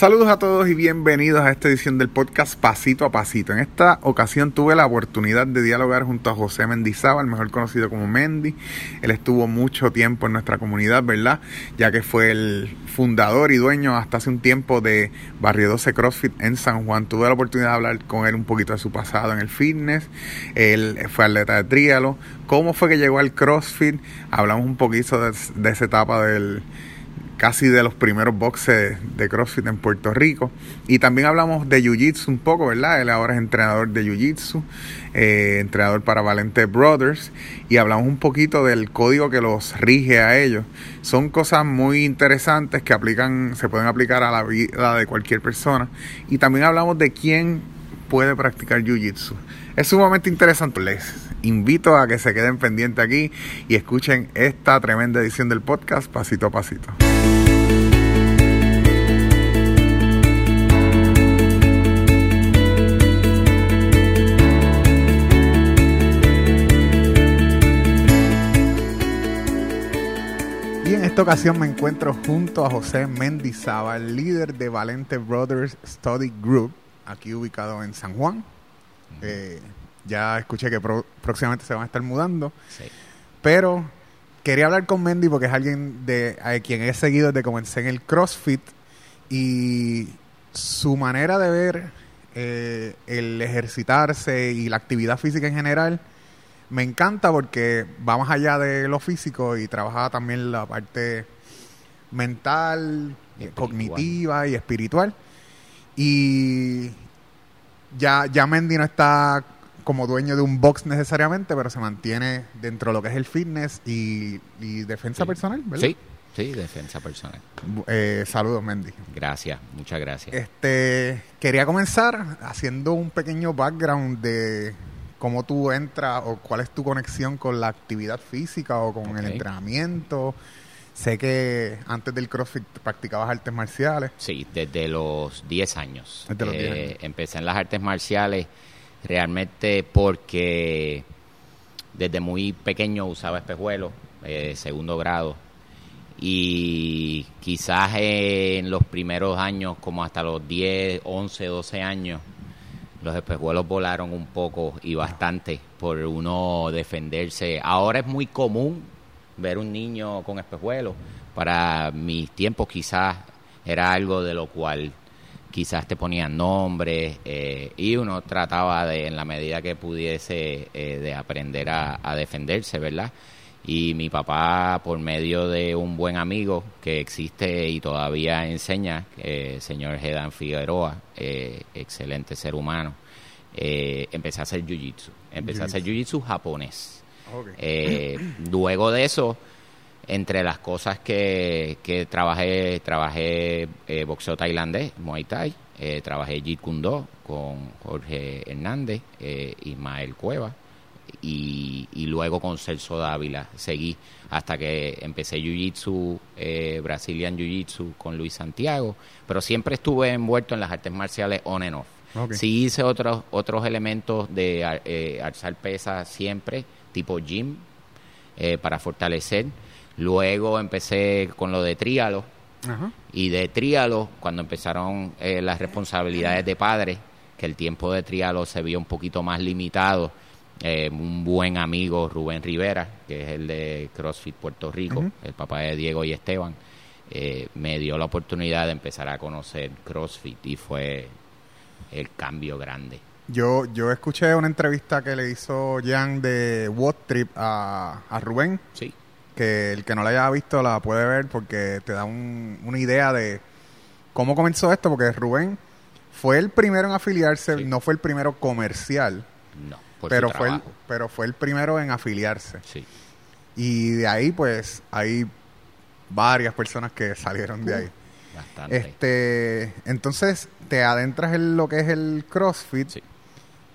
Saludos a todos y bienvenidos a esta edición del podcast Pasito a Pasito. En esta ocasión tuve la oportunidad de dialogar junto a José Mendizábal, mejor conocido como Mendy. Él estuvo mucho tiempo en nuestra comunidad, ¿verdad? Ya que fue el fundador y dueño hasta hace un tiempo de Barrio 12 CrossFit en San Juan. Tuve la oportunidad de hablar con él un poquito de su pasado en el fitness. Él fue atleta de trialo. ¿Cómo fue que llegó al CrossFit? Hablamos un poquito de esa etapa del casi de los primeros boxes de CrossFit en Puerto Rico. Y también hablamos de Jiu-Jitsu un poco, ¿verdad? Él ahora es entrenador de Jiu-Jitsu, eh, entrenador para Valente Brothers. Y hablamos un poquito del código que los rige a ellos. Son cosas muy interesantes que aplican, se pueden aplicar a la vida de cualquier persona. Y también hablamos de quién puede practicar Jiu-Jitsu. Es sumamente interesante. Les invito a que se queden pendientes aquí y escuchen esta tremenda edición del podcast pasito a pasito. Esta ocasión me encuentro junto a José Mendizábal, líder de Valente Brothers Study Group, aquí ubicado en San Juan. Eh, ya escuché que próximamente se van a estar mudando. Sí. Pero quería hablar con Mendy porque es alguien de a quien he seguido desde que comencé en el CrossFit y su manera de ver eh, el ejercitarse y la actividad física en general me encanta porque va más allá de lo físico y trabaja también la parte mental, cognitiva y espiritual. Y ya, ya Mendy no está como dueño de un box necesariamente, pero se mantiene dentro de lo que es el fitness y, defensa personal, ¿verdad? Sí, sí, defensa personal. Eh, saludos, Mendy. Gracias, muchas gracias. Este, quería comenzar haciendo un pequeño background de cómo tú entras o cuál es tu conexión con la actividad física o con el entrenamiento. Sé que antes del CrossFit practicabas artes marciales. Sí, desde los 10 años. Desde los 10 años. Empecé en las artes marciales realmente porque desde muy pequeño usaba espejuelos, eh, segundo grado, y quizás en los primeros años, como hasta los 10, 11, 12 años, los espejuelos volaron un poco y bastante por uno defenderse. Ahora es muy común ver un niño con espejuelos. Para mis tiempos quizás era algo de lo cual quizás te ponían nombres eh, y uno trataba de, en la medida que pudiese, eh, de aprender a, defenderse, ¿verdad? Y mi papá, por medio de un buen amigo que existe y todavía enseña, el eh, señor Gedan Figueroa, excelente ser humano, empecé a hacer jiu-jitsu. Empecé a hacer jiu-jitsu japonés. luego de eso entre las cosas que, que trabajé, trabajé eh, boxeo tailandés, Muay Thai, eh, trabajé Jeet Kune Do con Jorge Hernández, eh, Ismael Cueva y, y, luego con Celso Dávila. Seguí hasta que empecé Jiu-Jitsu, eh, Brazilian Jiu-Jitsu con Luis Santiago, pero siempre estuve envuelto en las artes marciales on and off. Sí hice otros, otros elementos de eh, alzar pesas siempre, tipo gym, para fortalecer Luego empecé con lo de tríalo. Y de tríalo, cuando empezaron eh, las responsabilidades de padre, que el tiempo de tríalo se vio un poquito más limitado, eh, un buen amigo, Rubén Rivera, que es el de CrossFit Puerto Rico, el papá de Diego y Esteban, eh, me dio la oportunidad de empezar a conocer CrossFit y fue el cambio grande. Yo, yo escuché una entrevista que le hizo Jan de What Trip a, a Rubén. Sí que el que no la haya visto la puede ver porque te da una idea de cómo comenzó esto, porque Rubén fue el primero en afiliarse, no fue el primero comercial. No, pero fue el, pero fue el primero en afiliarse. Sí. Y de ahí pues hay varias personas que salieron de ahí. Bastante. Este, entonces te adentras en lo que es el CrossFit. Sí.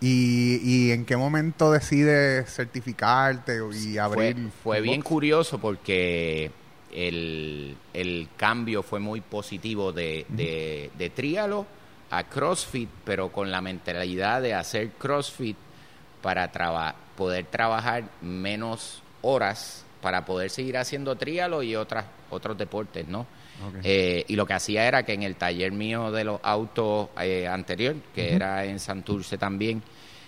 ¿Y, en qué momento decides certificarte y abrir? Fue, bien curioso porque el, cambio fue muy positivo de, de, de trialo a CrossFit, pero con la mentalidad de hacer CrossFit para poder trabajar menos horas para poder seguir haciendo trialo y otras, otros deportes, ¿no? Eh, y lo que hacía era que en el taller mío de los autos eh, anterior, que era en Santurce también,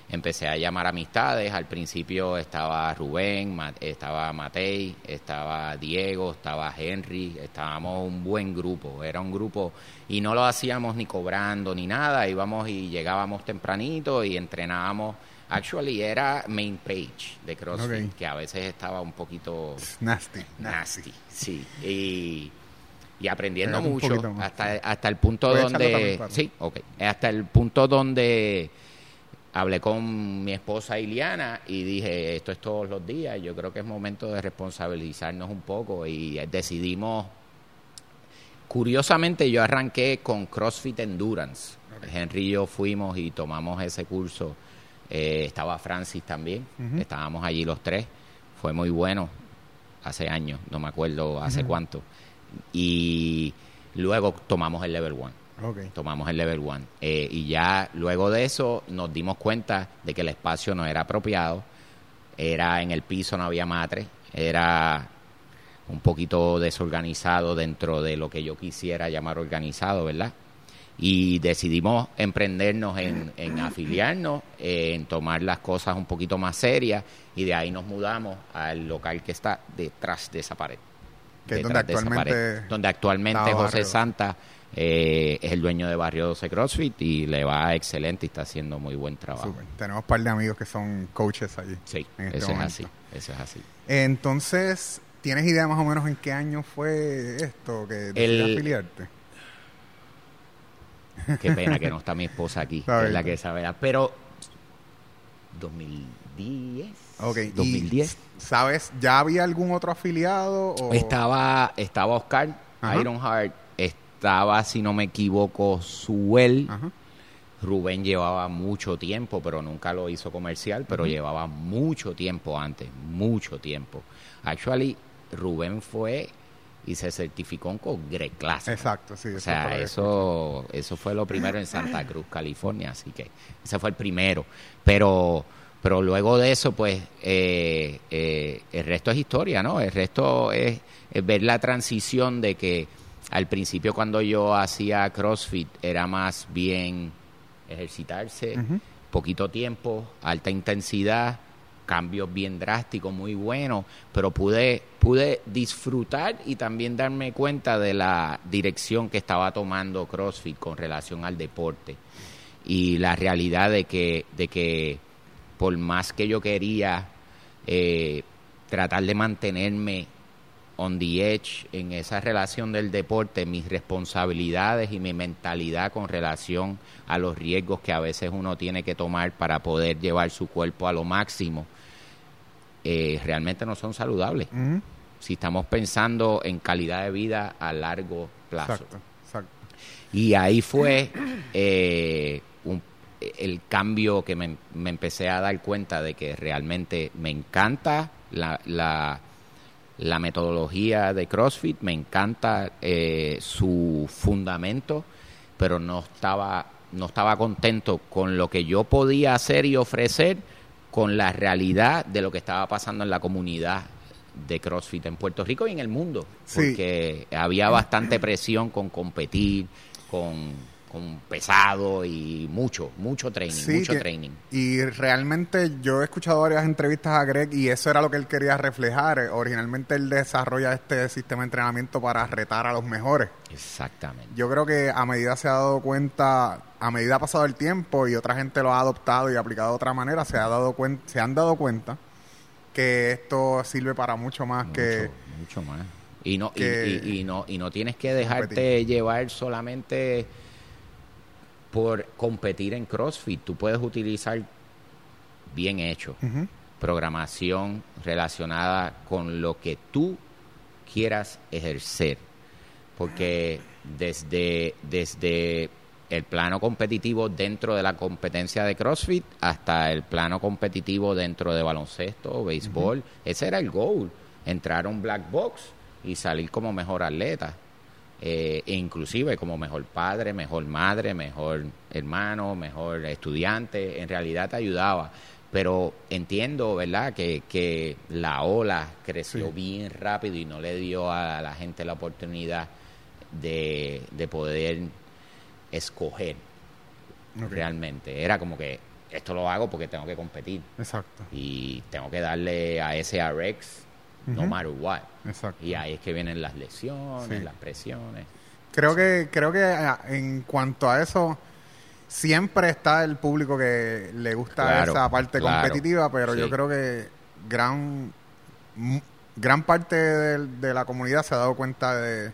empecé a llamar amistades. Al principio estaba Rubén, estaba Matei, estaba Diego, estaba Henry, estábamos un buen grupo, era un grupo y no lo hacíamos ni cobrando ni nada, íbamos y llegábamos tempranito y entrenábamos. Actually era main page de CrossFit, que a veces estaba un poquito nasty, nasty, sí, y, y aprendiendo mucho hasta hasta el punto donde sí, okay, hasta el punto donde hablé con mi esposa Iliana y dije, esto es todos los días, yo creo que es momento de responsabilizarnos un poco y decidimos, curiosamente yo arranqué con CrossFit Endurance. Henry y yo fuimos y tomamos ese curso, eh, estaba Francis también, estábamos allí los tres, fue muy bueno, hace años, no me acuerdo hace cuánto, y luego tomamos el Level One Tomamos el level one. Eh, y ya luego de eso nos dimos cuenta de que el espacio no era apropiado. Era en el piso, no había matre. Era un poquito desorganizado dentro de lo que yo quisiera llamar organizado, ¿verdad? Y decidimos emprendernos en, en afiliarnos, en tomar las cosas un poquito más serias y de ahí nos mudamos al local que está detrás de esa pared. Que es donde actualmente, donde actualmente José Santa eh, es el dueño de Barrio 12 CrossFit y le va excelente y está haciendo muy buen trabajo. Tenemos un par de amigos que son coaches allí. Sí, este eso es así. Eso es así. Entonces, ¿tienes idea más o menos en qué año fue esto que el, afiliarte? Qué pena que no está mi esposa aquí, es la que sabe. Pero 2010. Ok, 2010. ¿Sabes? ¿Ya había algún otro afiliado? Estaba, estaba Oscar Ironheart estaba, si no me equivoco, Suel. Rubén llevaba mucho tiempo, pero nunca lo hizo comercial, pero llevaba mucho tiempo antes, mucho tiempo. Actually, Rubén fue y se certificó con Greg Class. Exacto, sí. O sea, eso, eso fue lo primero en Santa Cruz, California, así que ese fue el primero. Pero, pero luego de eso, pues, eh, eh, el resto es historia, ¿no? El resto es ver la transición de que al principio cuando yo hacía CrossFit era más bien ejercitarse, poquito tiempo, alta intensidad, cambios bien drásticos, muy buenos, pero pude, pude disfrutar y también darme cuenta de la dirección que estaba tomando CrossFit con relación al deporte. Y la realidad de que, de que por más que yo quería eh, tratar de mantenerme on the edge en esa relación del deporte, mis responsabilidades y mi mentalidad con relación a los riesgos que a veces uno tiene que tomar para poder llevar su cuerpo a lo máximo, eh, realmente no son saludables. Si estamos pensando en calidad de vida a largo plazo. Exacto, exacto. Y ahí fue eh, el cambio que me, me, empecé a dar cuenta de que realmente me encanta la, la la metodología de CrossFit, me encanta eh, su fundamento, pero no estaba, no estaba contento con lo que yo podía hacer y ofrecer con la realidad de lo que estaba pasando en la comunidad de CrossFit en Puerto Rico y en el mundo, porque había bastante presión con competir, con con pesado y mucho, mucho training, mucho training. Y realmente yo he escuchado varias entrevistas a Greg y eso era lo que él quería reflejar. Originalmente él desarrolla este sistema de entrenamiento para retar a los mejores. Exactamente. Yo creo que a medida se ha dado cuenta, a medida ha pasado el tiempo y otra gente lo ha adoptado y aplicado de otra manera, se ha dado cuenta, se han dado cuenta que esto sirve para mucho más que mucho más. Y no, y, no, y no tienes que dejarte llevar solamente por competir en CrossFit. Tú puedes utilizar bien hecho programación relacionada con lo que tú quieras ejercer. Porque desde, desde el plano competitivo dentro de la competencia de CrossFit hasta el plano competitivo dentro de baloncesto, béisbol, ese era el goal, entrar a un black box y salir como mejor atleta eh, e inclusive como mejor padre, mejor madre, mejor hermano, mejor estudiante, en realidad te ayudaba. Pero entiendo, ¿verdad?, que, que la ola creció bien rápido y no le dio a la gente la oportunidad de, de poder escoger realmente. Era como que esto lo hago porque tengo que competir. Exacto. Y tengo que darle a ese RX no matter what. Exacto. Y ahí es que vienen las lesiones, las presiones. Creo que, creo que ah, en cuanto a eso, siempre está el público que le gusta esa parte competitiva, pero yo creo que gran, gran parte de, la comunidad se ha dado cuenta de,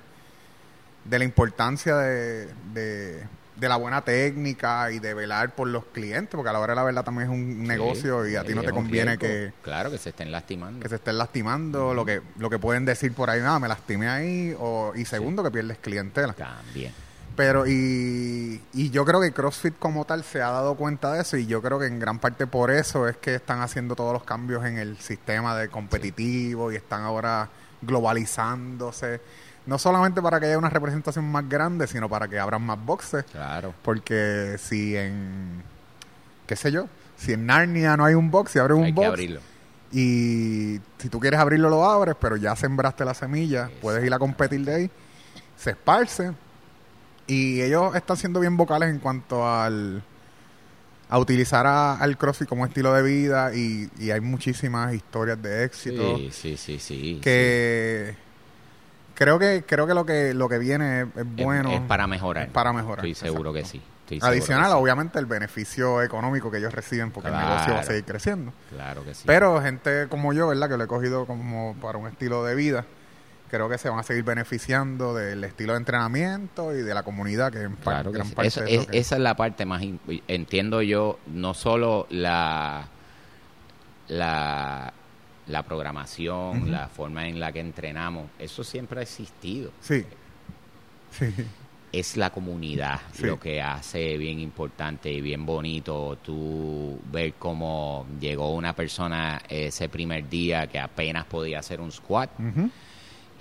de la importancia de de la buena técnica y de velar por los clientes, porque a la hora de la verdad también es un negocio y a ti no te conviene que... Claro, que se estén lastimando. Que se estén lastimando, lo que lo que pueden decir por ahí, nada, me lastimé ahí, o, y segundo, que pierdes clientela. También. Pero, y, y yo creo que CrossFit como tal se ha dado cuenta de eso, y yo creo que en gran parte por eso es que están haciendo todos los cambios en el sistema de competitivo y están ahora globalizándose no solamente para que haya una representación más grande, sino para que abran más boxes. Claro. Porque si en, qué sé yo, si en Narnia no hay un box y abres un box. abrirlo. Y si tú quieres abrirlo, lo abres, pero ya sembraste la semilla, puedes ir a competir de ahí. Se esparce. Y ellos están siendo bien vocales en cuanto al a utilizar al CrossFit como estilo de vida y, y hay muchísimas historias de éxito. Sí, sí, sí, sí. Que creo que creo que lo que lo que viene es, bueno. Es, para mejorar. para mejorar. Estoy seguro que sí. Adicional, obviamente, el beneficio económico que ellos reciben porque el negocio va a seguir creciendo. Claro que sí. Pero gente como yo, ¿verdad? Que lo he cogido como para un estilo de vida, creo que se van a seguir beneficiando del estilo de entrenamiento y de la comunidad que en claro gran parte Esa es la parte más... Entiendo yo, no solo la... la la programación, la forma en la que entrenamos, eso siempre ha existido. Sí. Es la comunidad lo que hace bien importante y bien bonito. Tú ver cómo llegó una persona ese primer día que apenas podía hacer un squat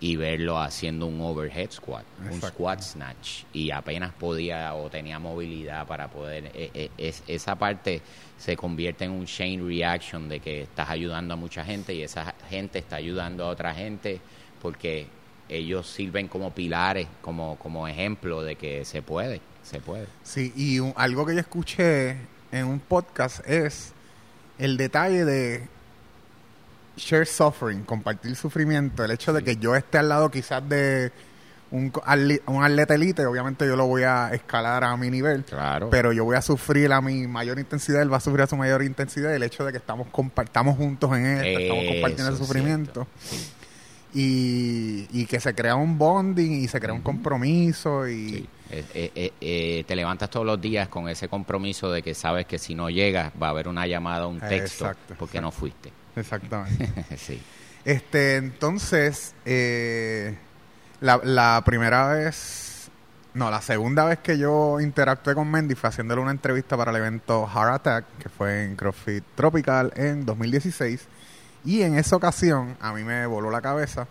y verlo haciendo un overhead squat, un squat snatch y apenas podía o tenía movilidad para poder eh, eh, es, esa parte se convierte en un chain reaction de que estás ayudando a mucha gente y esa gente está ayudando a otra gente porque ellos sirven como pilares, como como ejemplo de que se puede, se puede. Sí, y algo que yo escuché en un podcast es el detalle de share suffering, compartir sufrimiento, el hecho de que yo esté al lado quizás de un, un atleta elite, obviamente yo lo voy a escalar a mi nivel, claro. pero yo voy a sufrir a mi mayor intensidad, él va a sufrir a su mayor intensidad, el hecho de que estamos estamos juntos en esto, estamos compartiendo el sufrimiento. Y, y, que se crea un bonding y se crea un compromiso y... Eh, eh, eh, te levantas todos los días con ese compromiso de que sabes que si no llegas va a haber una llamada, un texto, porque no fuiste. Exactamente. sí. Este, entonces, eh, la, la, primera vez, no, la segunda vez que yo interactué con Mendy fue haciéndole una entrevista para el evento Heart Attack, que fue en CrossFit Tropical en 2016. Y en esa ocasión a mí me voló la cabeza,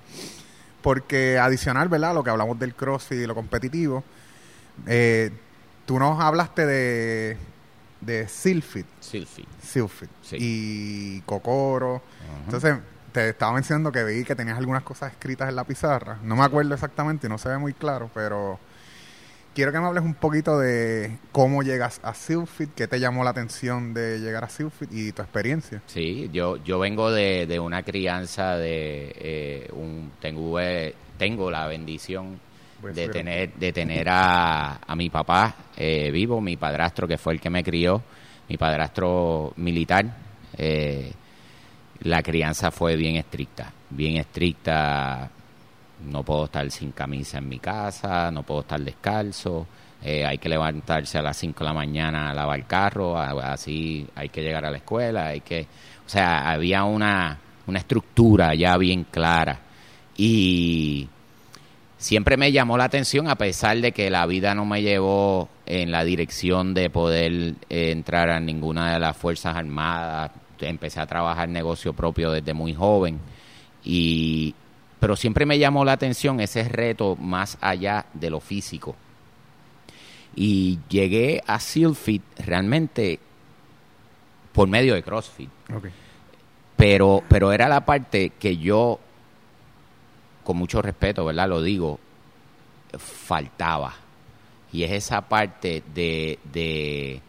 porque adicional, ¿verdad? Lo que hablamos del CrossFit y lo competitivo, eh, tú nos hablaste de de Silfit. Silfit. Silfit. Y Cocoro. Entonces, te estaba mencionando que vi que tenías algunas cosas escritas en la pizarra. No me acuerdo exactamente y no se ve muy claro, pero quiero que me hables un poquito de cómo llegas a Silfit, qué te llamó la atención de llegar a Silfit y tu experiencia. Sí, yo, yo vengo de, de una crianza de eh, un tengo, eh, tengo la bendición de tener, de tener a, a mi papá eh, vivo, mi padrastro que fue el que me crió, mi padrastro militar. Eh, la crianza fue bien estricta, bien estricta. No puedo estar sin camisa en mi casa, no puedo estar descalzo. Eh, hay que levantarse a las 5 de la mañana a lavar el carro, así hay que llegar a la escuela, hay que, o sea, había una, una estructura ya bien clara y siempre me llamó la atención a pesar de que la vida no me llevó en la dirección de poder eh, entrar a ninguna de las Fuerzas Armadas. Empecé a trabajar negocio propio desde muy joven y pero siempre me llamó la atención ese reto más allá de lo físico. Y llegué a Sealfit realmente por medio de CrossFit. Pero, pero era la parte que yo con mucho respeto, ¿verdad? Lo digo, faltaba. Y es esa parte de, de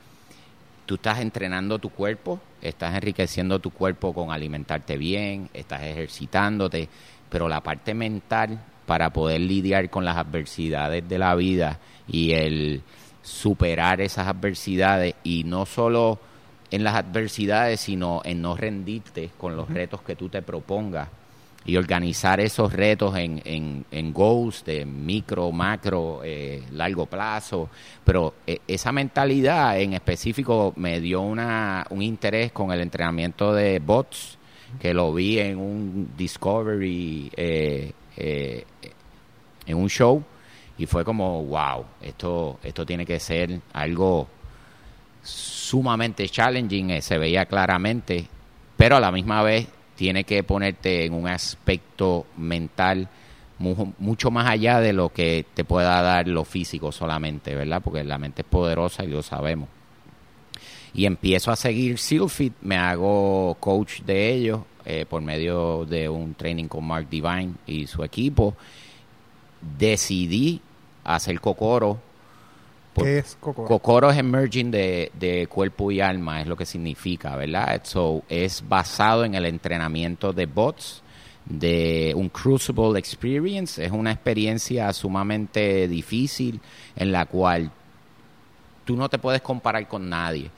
tú estás entrenando tu cuerpo, estás enriqueciendo tu cuerpo con alimentarte bien, estás ejercitándote, pero la parte mental para poder lidiar con las adversidades de la vida y el superar esas adversidades y no solo en las adversidades, sino en no rendirte con los retos que tú te propongas y organizar esos retos en, en, en goals de micro, macro, eh, largo plazo. Pero eh, esa mentalidad en específico me dio una, un interés con el entrenamiento de bots, que lo vi en un Discovery, eh, en un show, y fue como, wow, esto, esto tiene que ser algo sumamente challenging, se veía claramente, pero a la misma vez tiene que ponerte en un aspecto mental mucho más allá de lo que te pueda dar lo físico solamente, ¿verdad? Porque la mente es poderosa y lo sabemos. Y empiezo a seguir SEALFIT, me hago coach de ellos eh, por medio de un training con Mark Divine y su equipo. Decidí hacer Cocoro ¿Qué es Kokoro? Kokoro es emerging de, cuerpo y alma, es lo que significa, ¿verdad? So, es basado en el entrenamiento de bots, de un Crucible Experience. Es una experiencia sumamente difícil en la cual tú no te puedes comparar con nadie.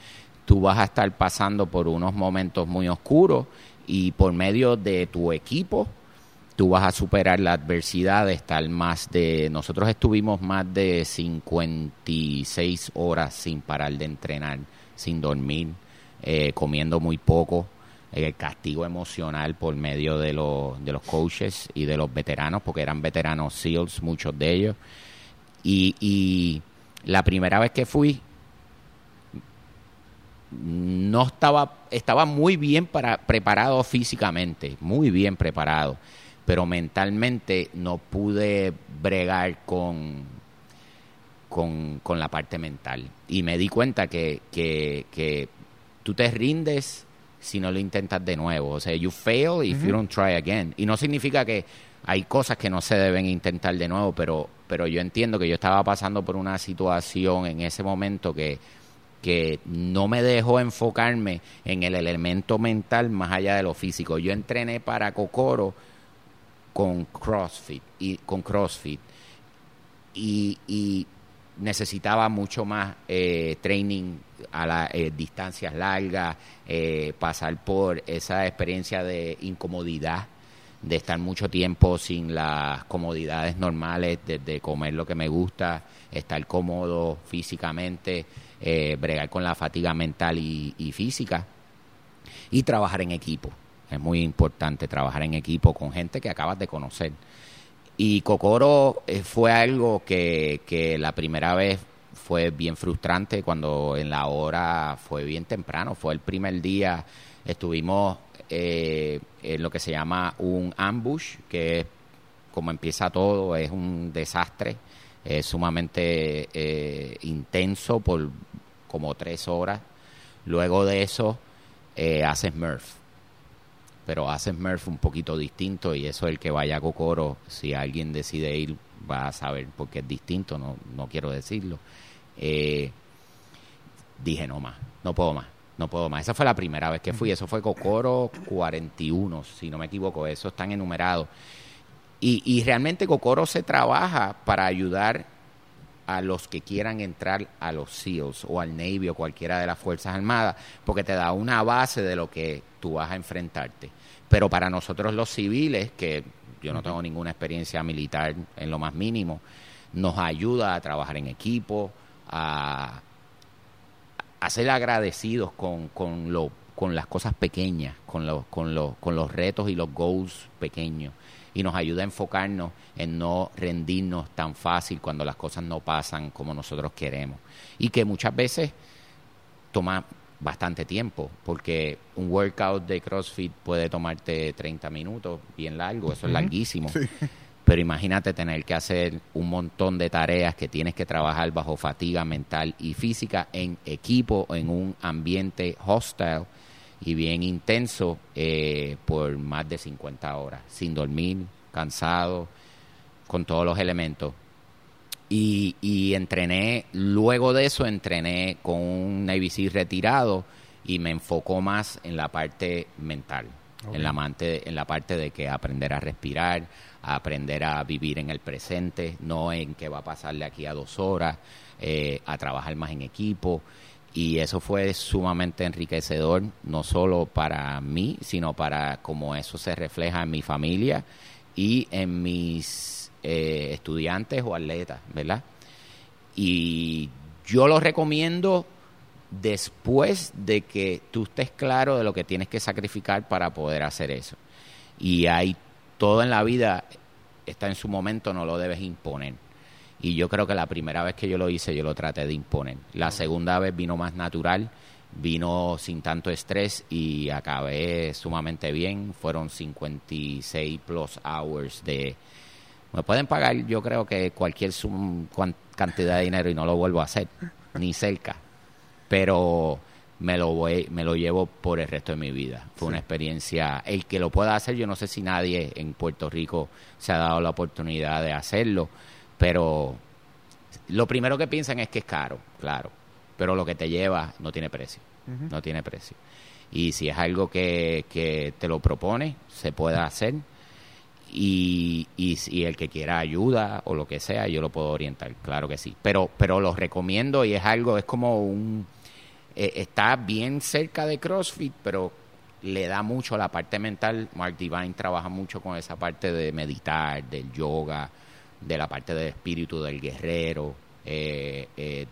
Tú vas a estar pasando por unos momentos muy oscuros y por medio de tu equipo tú vas a superar la adversidad de estar más de... Nosotros estuvimos más de 56 horas sin parar de entrenar, sin dormir, eh, comiendo muy poco, el castigo emocional por medio de, los, de los coaches y de los veteranos, porque eran veteranos SEALs, muchos de ellos. Y, y la primera vez que fui, no estaba, estaba muy bien para, preparado físicamente, muy bien preparado pero mentalmente no pude bregar con, con, la parte mental. Y me di cuenta que, que, que, tú te rindes si no lo intentas de nuevo. O sea, you fail if you don't try again. Y no significa que hay cosas que no se deben intentar de nuevo, pero, pero yo entiendo que yo estaba pasando por una situación en ese momento que, que no me dejó enfocarme en el elemento mental más allá de lo físico. Yo entrené para Cocoro con CrossFit y con CrossFit. Y, necesitaba mucho más eh, training a las eh, distancias largas, eh, pasar por esa experiencia de incomodidad, de estar mucho tiempo sin las comodidades normales, de, comer lo que me gusta, estar cómodo físicamente, bregar con la fatiga mental y física y trabajar en equipo es muy importante trabajar en equipo con gente que acabas de conocer. Y Cocoro eh, fue algo que, que la primera vez fue bien frustrante cuando en la hora fue bien temprano, fue el primer día, estuvimos eh, en lo que se llama un ambush, que es como empieza todo, es un desastre, es sumamente eh, intenso por como tres horas. Luego de eso eh, haces Murph pero haces Murph un poquito distinto y eso el que vaya a Cocoro, si alguien decide ir, va a saber por qué es distinto, no, no quiero decirlo. Eh, dije, no más, no puedo más, no puedo más. Esa fue la primera vez que fui, eso fue Cocoro 41, si no me equivoco, eso están enumerados. Y, y realmente Cocoro se trabaja para ayudar a los que quieran entrar a los SEALs o al Navy o cualquiera de las Fuerzas Armadas, porque te da una base de lo que tú vas a enfrentarte. Pero para nosotros los civiles, que yo no tengo ninguna experiencia militar en lo más mínimo, nos ayuda a trabajar en equipo, a, ser agradecidos con, con, lo, con las cosas pequeñas, con, los con, con los retos y los goals pequeños. Y nos ayuda a enfocarnos en no rendirnos tan fácil cuando las cosas no pasan como nosotros queremos. Y que muchas veces toma bastante tiempo, porque un workout de CrossFit puede tomarte 30 minutos, bien largo, eso es larguísimo. Pero imagínate tener que hacer un montón de tareas que tienes que trabajar bajo fatiga mental y física en equipo, en un ambiente hostile y bien intenso eh, por más de 50 horas, sin dormir, cansado, con todos los elementos. Y, y entrené, luego de eso entrené con un Navy SEAL retirado y me enfocó más en la parte mental, en, la, en la parte de que aprender a respirar, a aprender a vivir en el presente, no en qué va a pasar de aquí a dos horas, eh, a trabajar más en equipo. Y eso fue sumamente enriquecedor, no solo para mí, sino para cómo eso se refleja en mi familia y en mis eh, estudiantes o atletas, ¿verdad? Y yo lo recomiendo después de que tú estés claro de lo que tienes que sacrificar para poder hacer eso. Y hay todo en la vida está en su momento, no lo debes imponer. Y yo creo que la primera vez que yo lo hice, yo lo traté de imponer. La segunda vez vino más natural, vino sin tanto estrés y acabé sumamente bien. Fueron 56 plus hours de... Me pueden pagar, yo creo que cualquier cantidad de dinero y no lo vuelvo a hacer, ni cerca pero me lo voy, me lo llevo por el resto de mi vida. Fue una experiencia, el que lo pueda hacer, yo no sé si nadie en Puerto Rico se ha dado la oportunidad de hacerlo, pero lo primero que piensan es que es caro, claro, pero lo que te lleva no tiene precio, no tiene precio. Y si es algo que, que te lo propone, se puede hacer. Y, y, y, el que quiera ayuda o lo que sea, yo lo puedo orientar, claro que sí. Pero, pero lo recomiendo y es algo, es como un, eh, está bien cerca de CrossFit, pero le da mucho a la parte mental. Mark Divine trabaja mucho con esa parte de meditar, del yoga, de la parte del espíritu del guerrero, eh, eh,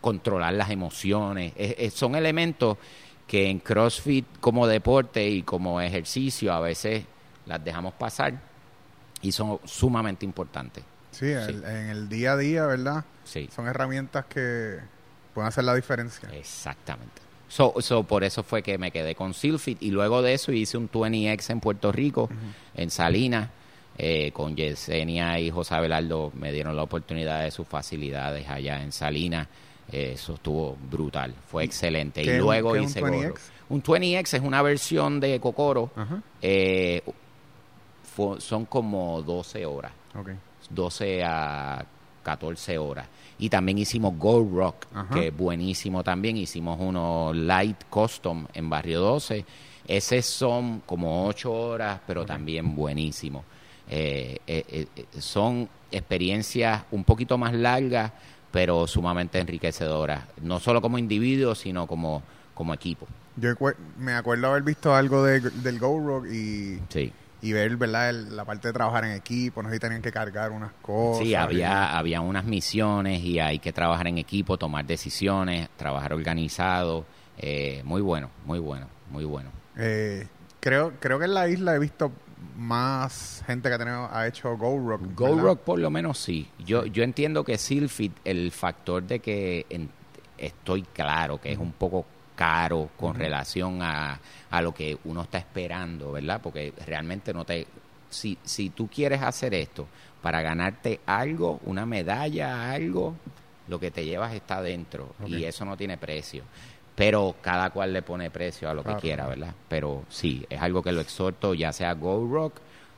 controlar las emociones. son elementos que en CrossFit como deporte y como ejercicio a veces las dejamos pasar y son sumamente importantes. Sí, En, el día a día, ¿verdad? Sí. Son herramientas que pueden hacer la diferencia. Exactamente. So, por eso fue que me quedé con Silfit y luego de eso hice un 20X en Puerto Rico, en Salinas, eh, con Yesenia y José Abelardo me dieron la oportunidad de sus facilidades allá en Salinas. Eh, eso estuvo brutal, fue excelente. Y luego hice un 20X? Un 20X es una versión de Cocoro. Eh, son como 12 horas. 12 a 14 horas. Y también hicimos Gold Rock, que es buenísimo también. Hicimos uno Light Custom en Barrio 12. Ese son como 8 horas, pero también buenísimo. Eh, eh, eh, son experiencias un poquito más largas, pero sumamente enriquecedoras. No solo como individuo, sino como, como equipo. Yo me acuerdo haber visto algo de, del Gold Rock y... Sí y ver verdad la parte de trabajar en equipo, no sé si tenían que cargar unas cosas. Sí, había, había unas misiones y hay que trabajar en equipo, tomar decisiones, trabajar organizado. Eh, muy bueno, muy bueno, muy bueno. Eh, creo, creo que en la isla he visto más gente que ha, tenido, ha hecho Go Rock. Go Rock por lo menos sí. Yo, yo entiendo que Silfit, el factor de que estoy claro que es un poco caro con relación a, a, lo que uno está esperando, ¿verdad? Porque realmente no te... Si, si tú quieres hacer esto para ganarte algo, una medalla, algo, lo que te llevas está dentro y eso no tiene precio. Pero cada cual le pone precio a lo que quiera, ¿verdad? Pero sí, es algo que lo exhorto, ya sea Go Rock,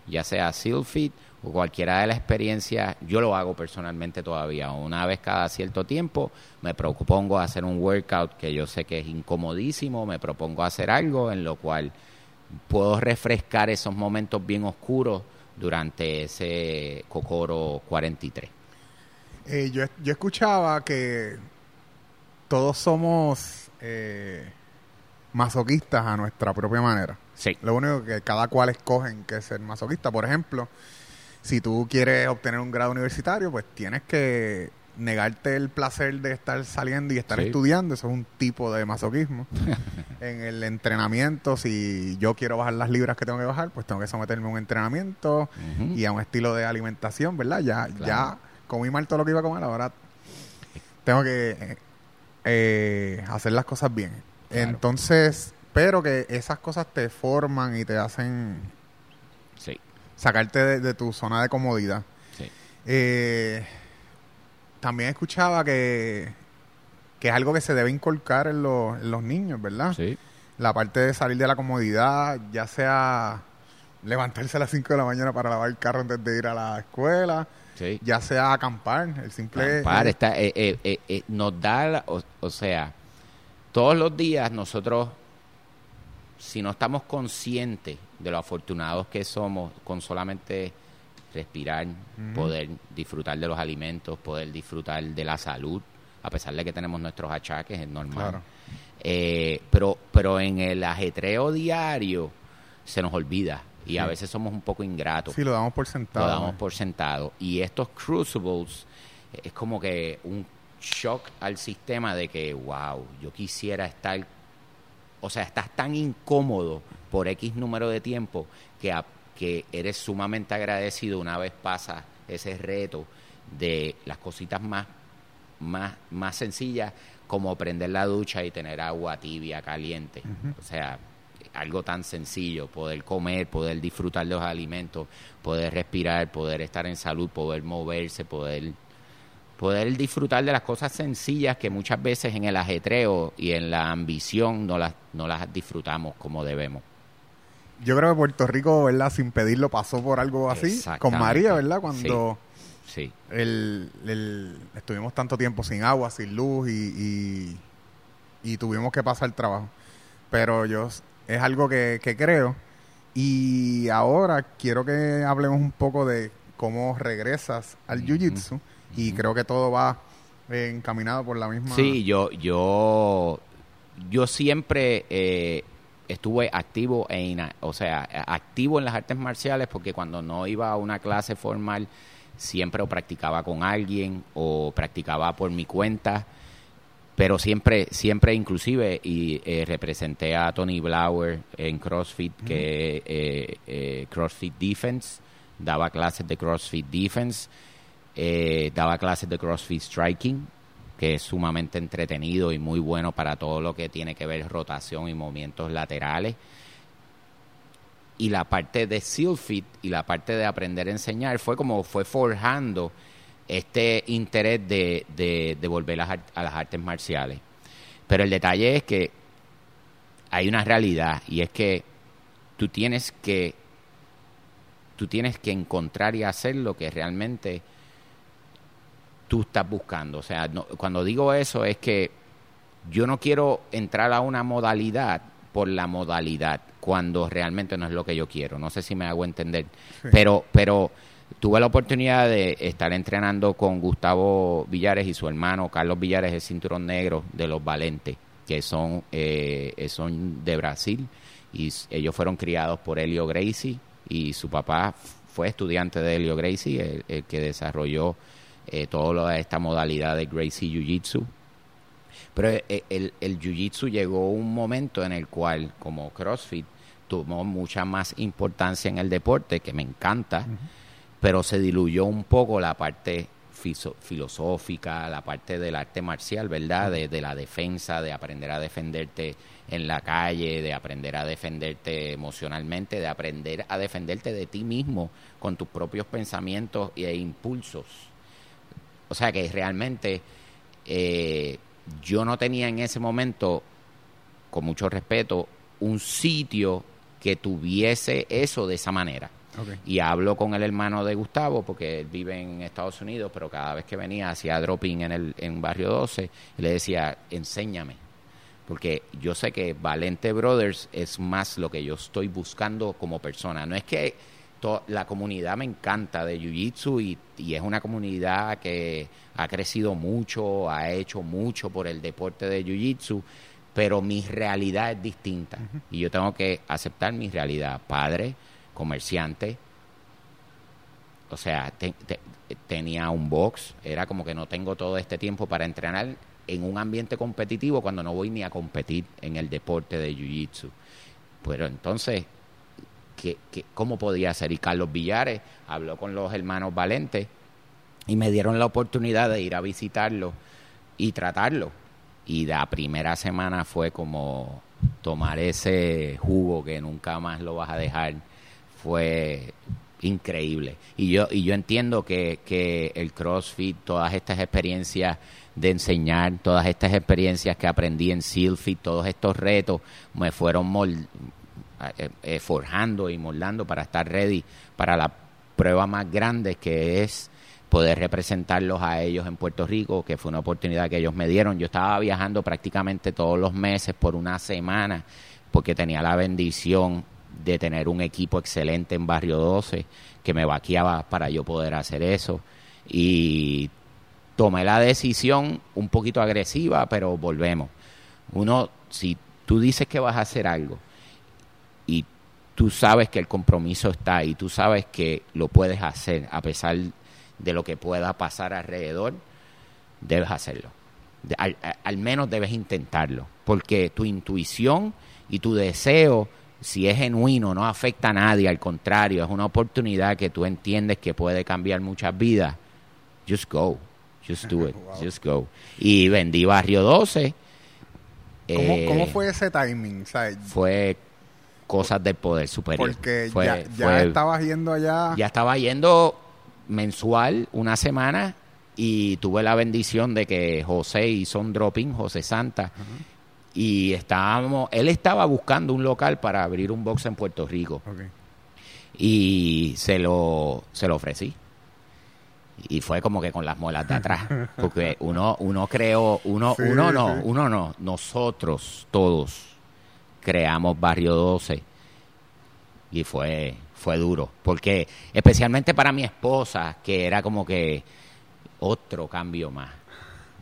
ya sea Sealfit o cualquiera de las experiencias, yo lo hago personalmente todavía. Una vez cada cierto tiempo me propongo hacer un workout que yo sé que es incomodísimo, me propongo hacer algo en lo cual puedo refrescar esos momentos bien oscuros durante ese Cocoro 43. Eh, yo, yo escuchaba que todos somos eh, masoquistas a nuestra propia manera. Sí. Lo único que cada cual escogen que es ser masoquista. Por ejemplo, si tú quieres obtener un grado universitario, pues tienes que negarte el placer de estar saliendo y estar estudiando. Eso es un tipo de masoquismo. en el entrenamiento, si yo quiero bajar las libras que tengo que bajar, pues tengo que someterme a un entrenamiento y a un estilo de alimentación, ¿verdad? Ya, ya comí mal todo lo que iba a comer, ahora tengo que eh, hacer las cosas bien. Entonces, pero que esas cosas te forman y te hacen sacarte de, tu zona de comodidad. Eh, también escuchaba que, que es algo que se debe inculcar en, los, niños, ¿verdad? Sí. La parte de salir de la comodidad, ya sea levantarse a las 5 de la mañana para lavar el carro antes de ir a la escuela. Ya sea acampar, el simple... Acampar, está, eh, eh, eh, nos da, o, sea, todos los días nosotros, si no estamos conscientes de lo afortunados que somos con solamente respirar, poder disfrutar de los alimentos, poder disfrutar de la salud, a pesar de que tenemos nuestros achaques, es normal. pero, pero en el ajetreo diario se nos olvida y a veces somos un poco ingratos. Sí, lo damos por sentado. Lo damos por sentado. Y estos crucibles es como que un shock al sistema de que, wow, yo quisiera estar, o sea, estás tan incómodo por X número de tiempo que, que eres sumamente agradecido una vez pasa ese reto de las cositas más, más, más sencillas como prender la ducha y tener agua tibia, caliente. O sea, algo tan sencillo, poder comer, poder disfrutar de los alimentos, poder respirar, poder estar en salud, poder moverse, poder poder disfrutar de las cosas sencillas que muchas veces en el ajetreo y en la ambición no las, no las disfrutamos como debemos. Yo creo que Puerto Rico, ¿verdad? Sin pedirlo pasó por algo así. Con María, ¿verdad? Cuando sí, El, estuvimos tanto tiempo sin agua, sin luz y, y, y tuvimos que pasar trabajo. Pero yo es algo que, creo. Y ahora quiero que hablemos un poco de cómo regresas al Jiu-Jitsu y creo que todo va encaminado por la misma... Sí, yo, yo, yo siempre eh, estuve activo, en, o sea, activo en las artes marciales porque cuando no iba a una clase formal siempre o practicaba con alguien o practicaba por mi cuenta pero siempre, siempre inclusive, y eh, representé a Tony Blauer en CrossFit, que eh, eh, CrossFit Defense, daba clases de CrossFit Defense, daba clases de CrossFit Striking, que es sumamente entretenido y muy bueno para todo lo que tiene que ver rotación y movimientos laterales. Y la parte de SEALFIT y la parte de aprender a enseñar fue como fue forjando este interés de, de, volver a, las artes marciales. Pero el detalle es que hay una realidad y es que tú tienes que tú tienes que encontrar y hacer lo que realmente tú estás buscando. O sea, cuando digo eso es que yo no quiero entrar a una modalidad por la modalidad cuando realmente no es lo que yo quiero. No sé si me hago entender, pero pero tuve la oportunidad de estar entrenando con Gustavo Villares y su hermano Carlos Villares, el cinturón negro de los Valentes, que son, eh, son de Brasil. Y ellos fueron criados por Helio Gracie y su papá fue estudiante de Helio Gracie, el, que desarrolló eh, toda esta modalidad de Gracie Jiu-Jitsu. Pero eh, el, el, Jiu-Jitsu llegó un momento en el cual, como CrossFit, tomó mucha más importancia en el deporte, que me encanta pero se diluyó un poco la parte filosófica, la parte del arte marcial, ¿verdad? De, la defensa, de aprender a defenderte en la calle, de aprender a defenderte emocionalmente, de aprender a defenderte de ti mismo con tus propios pensamientos e impulsos. O sea que realmente eh, yo no tenía en ese momento, con mucho respeto, un sitio que tuviese eso de esa manera. Y hablo con el hermano de Gustavo, porque él vive en Estados Unidos, pero cada vez que venía hacía dropping en el en Barrio 12, le decía, enséñame. Porque yo sé que Valente Brothers es más lo que yo estoy buscando como persona. No es que la comunidad me encanta de Jiu-Jitsu y, y, es una comunidad que ha crecido mucho, ha hecho mucho por el deporte de Jiu-Jitsu, pero mi realidad es distinta. Y yo tengo que aceptar mi realidad. Padre, comerciante. O sea, tenía un box, era como que no tengo todo este tiempo para entrenar en un ambiente competitivo cuando no voy ni a competir en el deporte de Jiu-Jitsu. Pero entonces, ¿qué, cómo podía ser? Y Carlos Villares habló con los hermanos Valentes y me dieron la oportunidad de ir a visitarlo y tratarlo. Y la primera semana fue como tomar ese jugo que nunca más lo vas a dejar fue increíble. Y yo, y yo entiendo que, que el CrossFit, todas estas experiencias de enseñar, todas estas experiencias que aprendí en SEALFIT, todos estos retos, me fueron eh, forjando y moldando para estar ready para la prueba más grande que es poder representarlos a ellos en Puerto Rico, que fue una oportunidad que ellos me dieron. Yo estaba viajando prácticamente todos los meses por una semana porque tenía la bendición de tener un equipo excelente en Barrio 12 que me vaqueaba para yo poder hacer eso. Y tomé la decisión un poquito agresiva, pero volvemos. Uno, si tú dices que vas a hacer algo y tú sabes que el compromiso está y tú sabes que lo puedes hacer a pesar de lo que pueda pasar alrededor, debes hacerlo. al, menos debes intentarlo, porque tu intuición y tu deseo, si es genuino, no afecta a nadie, al contrario, es una oportunidad que tú entiendes que puede cambiar muchas vidas. Just go, just do it, just go. Y vendí Barrio 12. ¿Cómo, eh, fue ese timing? fue cosas del poder superior. Porque ya, ya estabas yendo allá. Ya estaba yendo mensual, una semana, y tuve la bendición de que José hizo un dropping, José Santa, y estábamos, él estaba buscando un local para abrir un box en Puerto Rico. Y se lo, se lo ofrecí. Y fue como que con las muelas de atrás. Porque uno, uno creó, uno, uno no, uno no, nosotros todos creamos Barrio 12. Y fue, fue duro, porque especialmente para mi esposa, que era como que otro cambio más.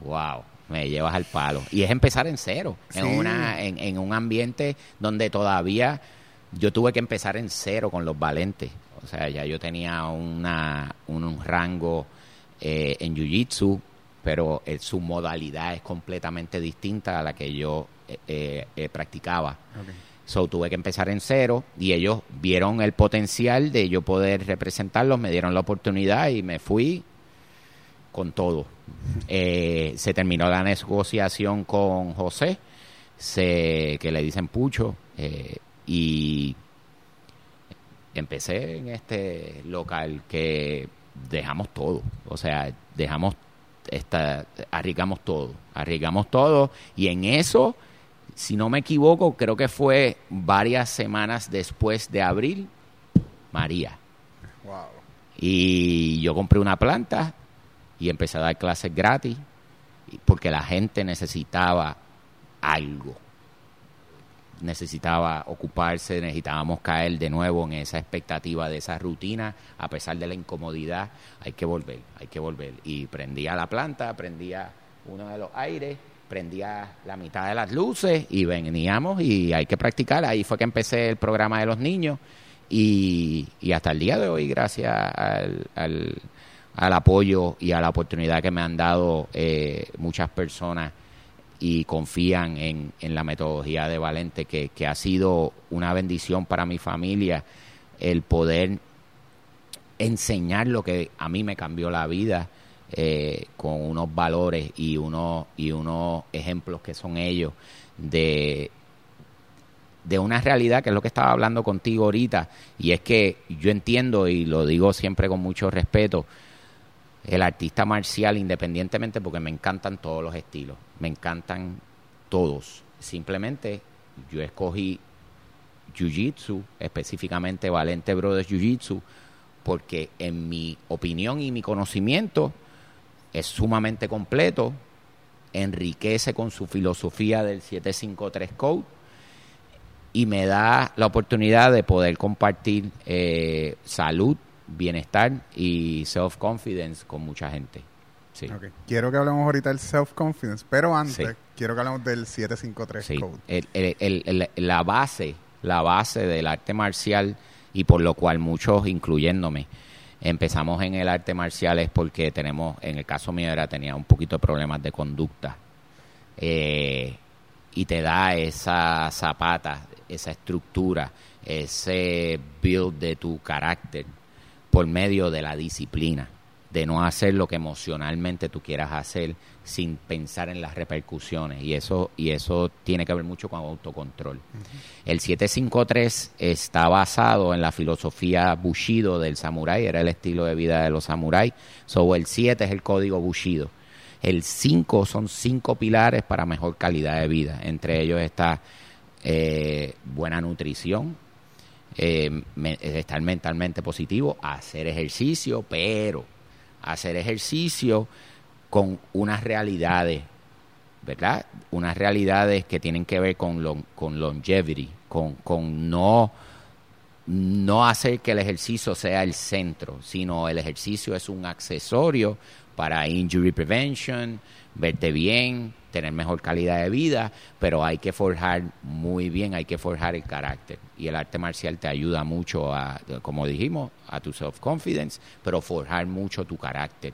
Wow, me llevas al palo. Y es empezar en cero, en, una, en, un ambiente donde todavía yo tuve que empezar en cero con los valentes. O sea, ya yo tenía una, un, rango eh, en Jiu-Jitsu, pero eh, su modalidad es completamente distinta a la que yo eh, practicaba. So tuve que empezar en cero y ellos vieron el potencial de yo poder representarlos, me dieron la oportunidad y me fui con todo. Eh, se terminó la negociación con José, se, que le dicen Pucho, eh, y empecé en este local que dejamos todo, o sea, dejamos, esta, arriesgamos todo, arriesgamos todo y en eso si no me equivoco, creo que fue varias semanas después de abril, María. Y yo compré una planta y empecé a dar clases gratis porque la gente necesitaba algo. Necesitaba ocuparse, necesitábamos caer de nuevo en esa expectativa de esa rutina, a pesar de la incomodidad, hay que volver, hay que volver. Y prendía la planta, prendía uno de los aires prendía la mitad de las luces y veníamos y hay que practicar. Ahí fue que empecé el programa de los niños y, hasta el día de hoy, gracias al, al, apoyo y a la oportunidad que me han dado eh, muchas personas y confían en, en la metodología de Valente, que, que ha sido una bendición para mi familia el poder enseñar lo que a mí me cambió la vida eh, con unos valores y unos, y unos ejemplos que son ellos de, de una realidad que es lo que estaba hablando contigo ahorita. Y es que yo entiendo y lo digo siempre con mucho respeto el artista marcial independientemente porque me encantan todos los estilos me encantan todos. Simplemente yo escogí Jiu-Jitsu específicamente Valente Brothers Jiu-Jitsu porque en mi opinión y mi conocimiento es sumamente completo, enriquece con su filosofía del 753 Code y me da la oportunidad de poder compartir eh, salud, bienestar y self-confidence con mucha gente. Sí. Quiero que hablemos ahorita del self-confidence, pero antes quiero que hablemos del 753 Code. la base, la base del arte marcial y por lo cual muchos, incluyéndome, Empezamos en el arte marcial es porque tenemos, en el caso mío era, tenía un poquito de problemas de conducta. Eh, y te da esa zapata, esa estructura, ese build de tu carácter por medio de la disciplina de no hacer lo que emocionalmente tú quieras hacer sin pensar en las repercusiones y eso y eso tiene que ver mucho con autocontrol. El 753 está basado en la filosofía Bushido del samurái, era el estilo de vida de los samuráis. So el 7 es el código Bushido. El 5 son cinco pilares para mejor calidad de vida. Entre ellos está eh, buena nutrición, eh, estar mentalmente positivo, hacer ejercicio, pero hacer ejercicio con unas realidades, ¿verdad? Unas realidades que tienen que ver con, con longevity, con, con no, no hacer que el ejercicio sea el centro, sino el ejercicio es un accesorio para injury prevention, verte bien, tener mejor calidad de vida, pero hay que forjar muy bien, hay que forjar el carácter. Y el arte marcial te ayuda mucho a, como dijimos, a tu self-confidence, pero forjar mucho tu carácter.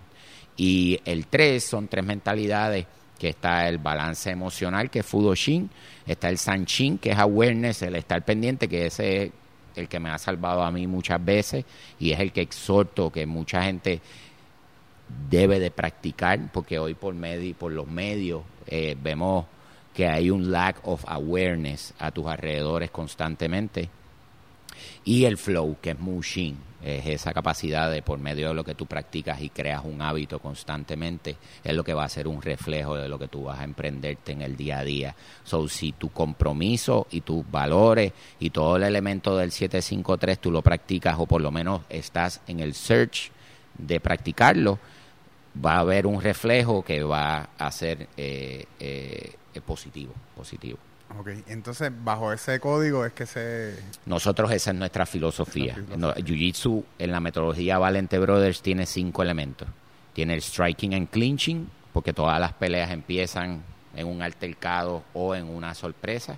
Y el tres son tres mentalidades, que está el balance emocional, que es Fudoshin, está el Sanchin, que es awareness, el estar pendiente, que ese es el que me ha salvado a mí muchas veces, y es el que exhorto que mucha gente debe de practicar, porque hoy por, medio, por los medios eh, vemos que hay un lack of awareness a tus alrededores constantemente. Y el flow, que es Mushin, es esa capacidad de por medio de lo que tú practicas y creas un hábito constantemente, es lo que va a ser un reflejo de lo que tú vas a emprenderte en el día a día. So, si tu compromiso y tus valores y todo el elemento del 753 tú lo practicas o por lo menos estás en el search de practicarlo, va a haber un reflejo que va a ser eh, eh, positivo, positivo. Ok, entonces bajo ese código es que se... Nosotros esa es nuestra filosofía. Jiu-Jitsu en la metodología Valente Brothers tiene cinco elementos. Tiene el striking and clinching, porque todas las peleas empiezan en un altercado o en una sorpresa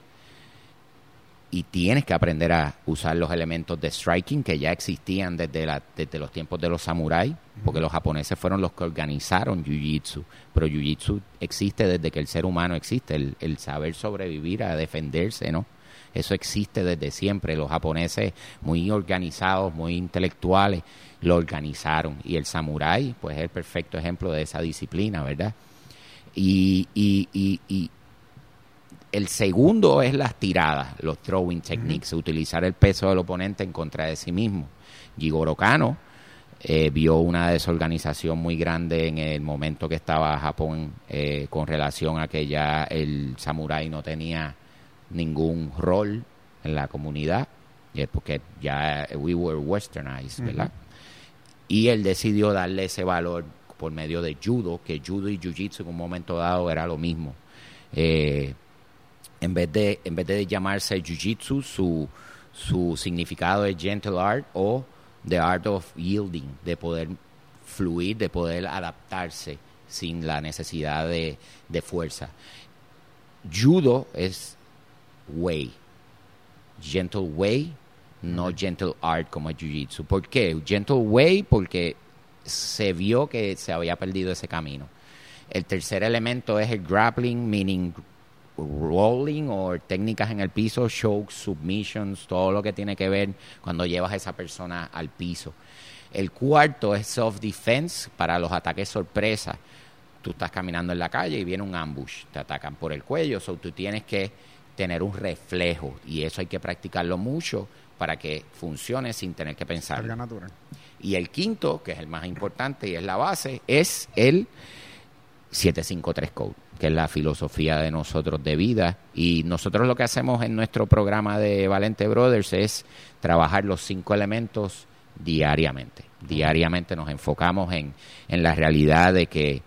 y tienes que aprender a usar los elementos de striking que ya existían desde, la, desde los tiempos de los samuráis, porque los japoneses fueron los que organizaron Jiu-Jitsu, pero Jiu-Jitsu existe desde que el ser humano existe, el, el, saber sobrevivir, a defenderse, ¿no? Eso existe desde siempre, los japoneses muy organizados, muy intelectuales, lo organizaron, y el samurái, pues es el perfecto ejemplo de esa disciplina, ¿verdad? y, y, y el segundo es las tiradas, los throwing techniques, utilizar el peso del oponente en contra de sí mismo. Gigoro Kano eh, vio una desorganización muy grande en el momento que estaba Japón eh, con relación a que ya el samurái no tenía ningún rol en la comunidad, eh, porque ya we were westernized, ¿verdad? Y él decidió darle ese valor por medio de judo, que judo y jiu-jitsu en un momento dado era lo mismo. Eh, en vez de, en vez de llamarse Jiu-Jitsu, su, su significado es Gentle Art o The Art of Yielding, de poder fluir, de poder adaptarse sin la necesidad de, de fuerza. Judo es way, gentle way, no gentle art como jiu-jitsu. ¿Por qué? Gentle way porque se vio que se había perdido ese camino. El tercer elemento es el grappling, meaning rolling o técnicas en el piso, chokes, submissions, todo lo que tiene que ver cuando llevas a esa persona al piso. El cuarto es self-defense para los ataques sorpresa. Tú estás caminando en la calle y viene un ambush, te atacan por el cuello, so tú tienes que tener un reflejo y eso hay que practicarlo mucho para que funcione sin tener que pensar. Y el quinto, que es el más importante y es la base, es el 753 Code que es la filosofía de nosotros de vida. Y nosotros lo que hacemos en nuestro programa de Valente Brothers es trabajar los cinco elementos diariamente. Diariamente nos enfocamos en, en la realidad de que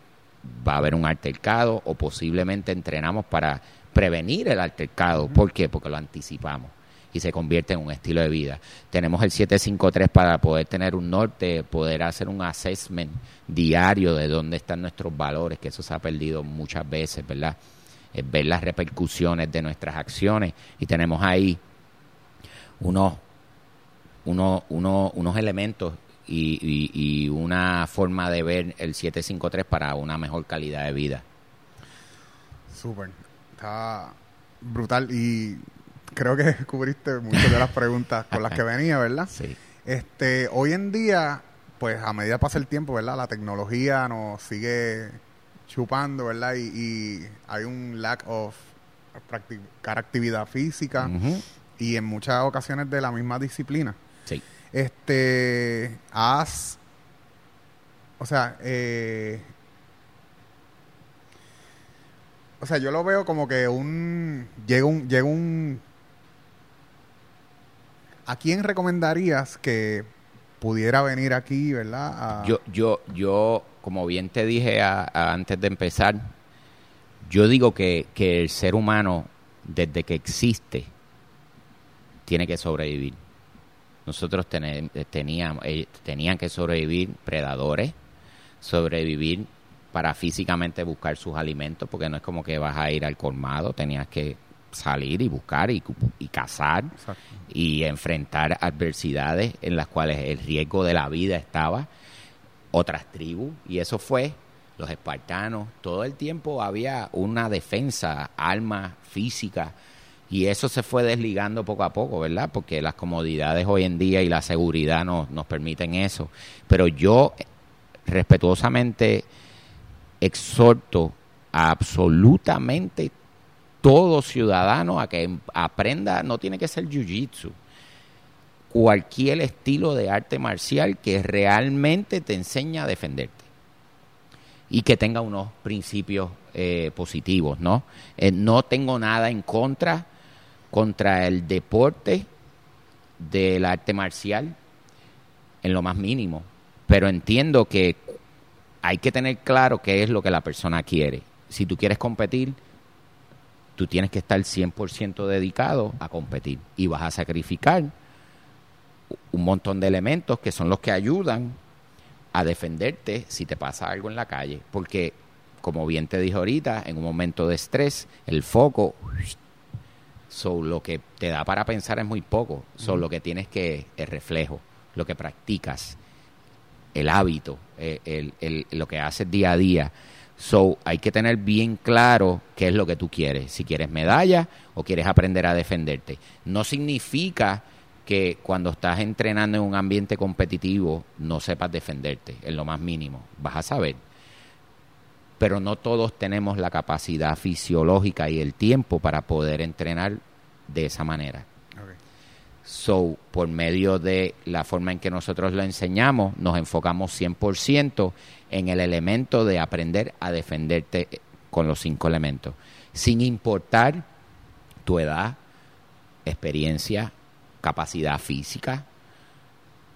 va a haber un altercado o posiblemente entrenamos para prevenir el altercado. ¿Por qué? Porque lo anticipamos y se convierte en un estilo de vida. Tenemos el 753 para poder tener un norte, poder hacer un assessment diario de dónde están nuestros valores, que eso se ha perdido muchas veces, ¿verdad? ver las repercusiones de nuestras acciones y tenemos ahí unos, unos, unos, unos elementos y, y, una forma de ver el 753 para una mejor calidad de vida. Súper, está brutal y creo que descubriste muchas de las preguntas con las que venía, ¿verdad? Sí. Este, hoy en día, pues a medida que pasa el tiempo, ¿verdad? La tecnología nos sigue chupando, ¿verdad? Y, hay un lack of practicar actividad física y en muchas ocasiones de la misma disciplina. Sí. Este, has, o sea, eh, o sea, yo lo veo como que un llega un llega un ¿a quién recomendarías que pudiera venir aquí, verdad? Yo, yo, yo, como bien te dije antes de empezar, yo digo que, que el ser humano, desde que existe, tiene que sobrevivir. Nosotros teníamos, eh, tenían que sobrevivir predadores, sobrevivir para físicamente buscar sus alimentos, porque no es como que vas a ir al colmado, tenías que salir y buscar y, cazar y enfrentar adversidades en las cuales el riesgo de la vida estaba, otras tribus, y eso fue los espartanos, todo el tiempo había una defensa, alma física, y eso se fue desligando poco a poco, ¿verdad? Porque las comodidades hoy en día y la seguridad nos, nos permiten eso. Pero yo respetuosamente exhorto a absolutamente todo ciudadano a que aprenda, no tiene que ser jiu-jitsu, cualquier estilo de arte marcial que realmente te enseña a defenderte y que tenga unos principios eh, positivos, ¿no? Eh, no tengo nada en contra contra el deporte del arte marcial en lo más mínimo, pero entiendo que hay que tener claro qué es lo que la persona quiere. Si tú quieres competir, tú tienes que estar 100% dedicado a competir y vas a sacrificar un montón de elementos que son los que ayudan a defenderte si te pasa algo en la calle, porque como bien te dije ahorita, en un momento de estrés, el foco So, lo que te da para pensar es muy poco. So, lo que tienes que, el reflejo, lo que practicas, el hábito, eh, el, el, lo que haces día a día. So, hay que tener bien claro qué es lo que tú quieres. Si quieres medalla o quieres aprender a defenderte. No significa que cuando estás entrenando en un ambiente competitivo no sepas defenderte, en lo más mínimo. Vas a saber pero no todos tenemos la capacidad fisiológica y el tiempo para poder entrenar de esa manera. So, por medio de la forma en que nosotros lo enseñamos, nos enfocamos 100% en el elemento de aprender a defenderte con los cinco elementos, sin importar tu edad, experiencia, capacidad física,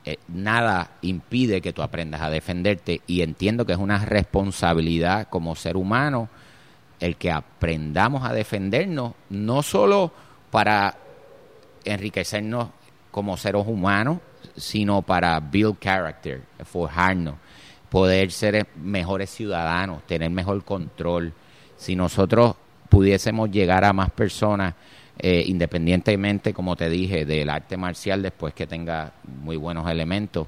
eh, nada impide que tú aprendas a defenderte y entiendo que es una responsabilidad como ser humano el que aprendamos a defendernos, no solo para enriquecernos como seres humanos, sino para build character, forjarnos, poder ser mejores ciudadanos, tener mejor control. Si nosotros pudiésemos llegar a más personas eh, independientemente, como te dije, del arte marcial, después que tenga muy buenos elementos,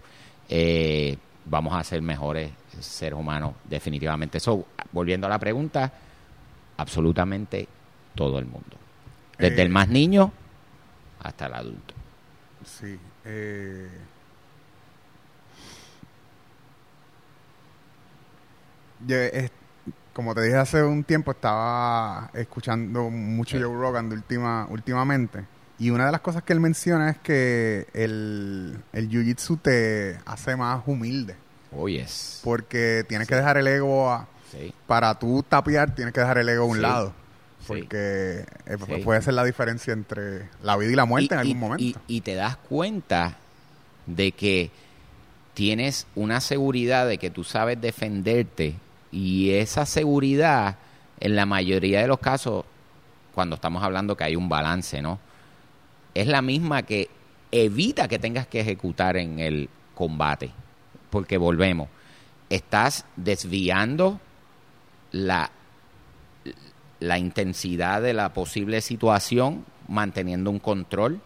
eh, vamos a ser mejores seres humanos, definitivamente. So, volviendo a la pregunta, absolutamente todo el mundo. Desde el eh, más niño hasta el adulto. Sí. como te dije hace un tiempo, estaba escuchando mucho Joe Rogan de última, últimamente. Y una de las cosas que él menciona es que el, el jiu-jitsu te hace más humilde. Oh, yes. Porque tienes que dejar el ego a, Para tú tapiar, tienes que dejar el ego a un lado. Porque eh, puede ser la diferencia entre la vida y la muerte en algún momento. y te das cuenta de que tienes una seguridad de que tú sabes defenderte y esa seguridad, en la mayoría de los casos, cuando estamos hablando que hay un balance, ¿no? Es la misma que evita que tengas que ejecutar en el combate. Porque volvemos, estás desviando la, la intensidad de la posible situación, manteniendo un control.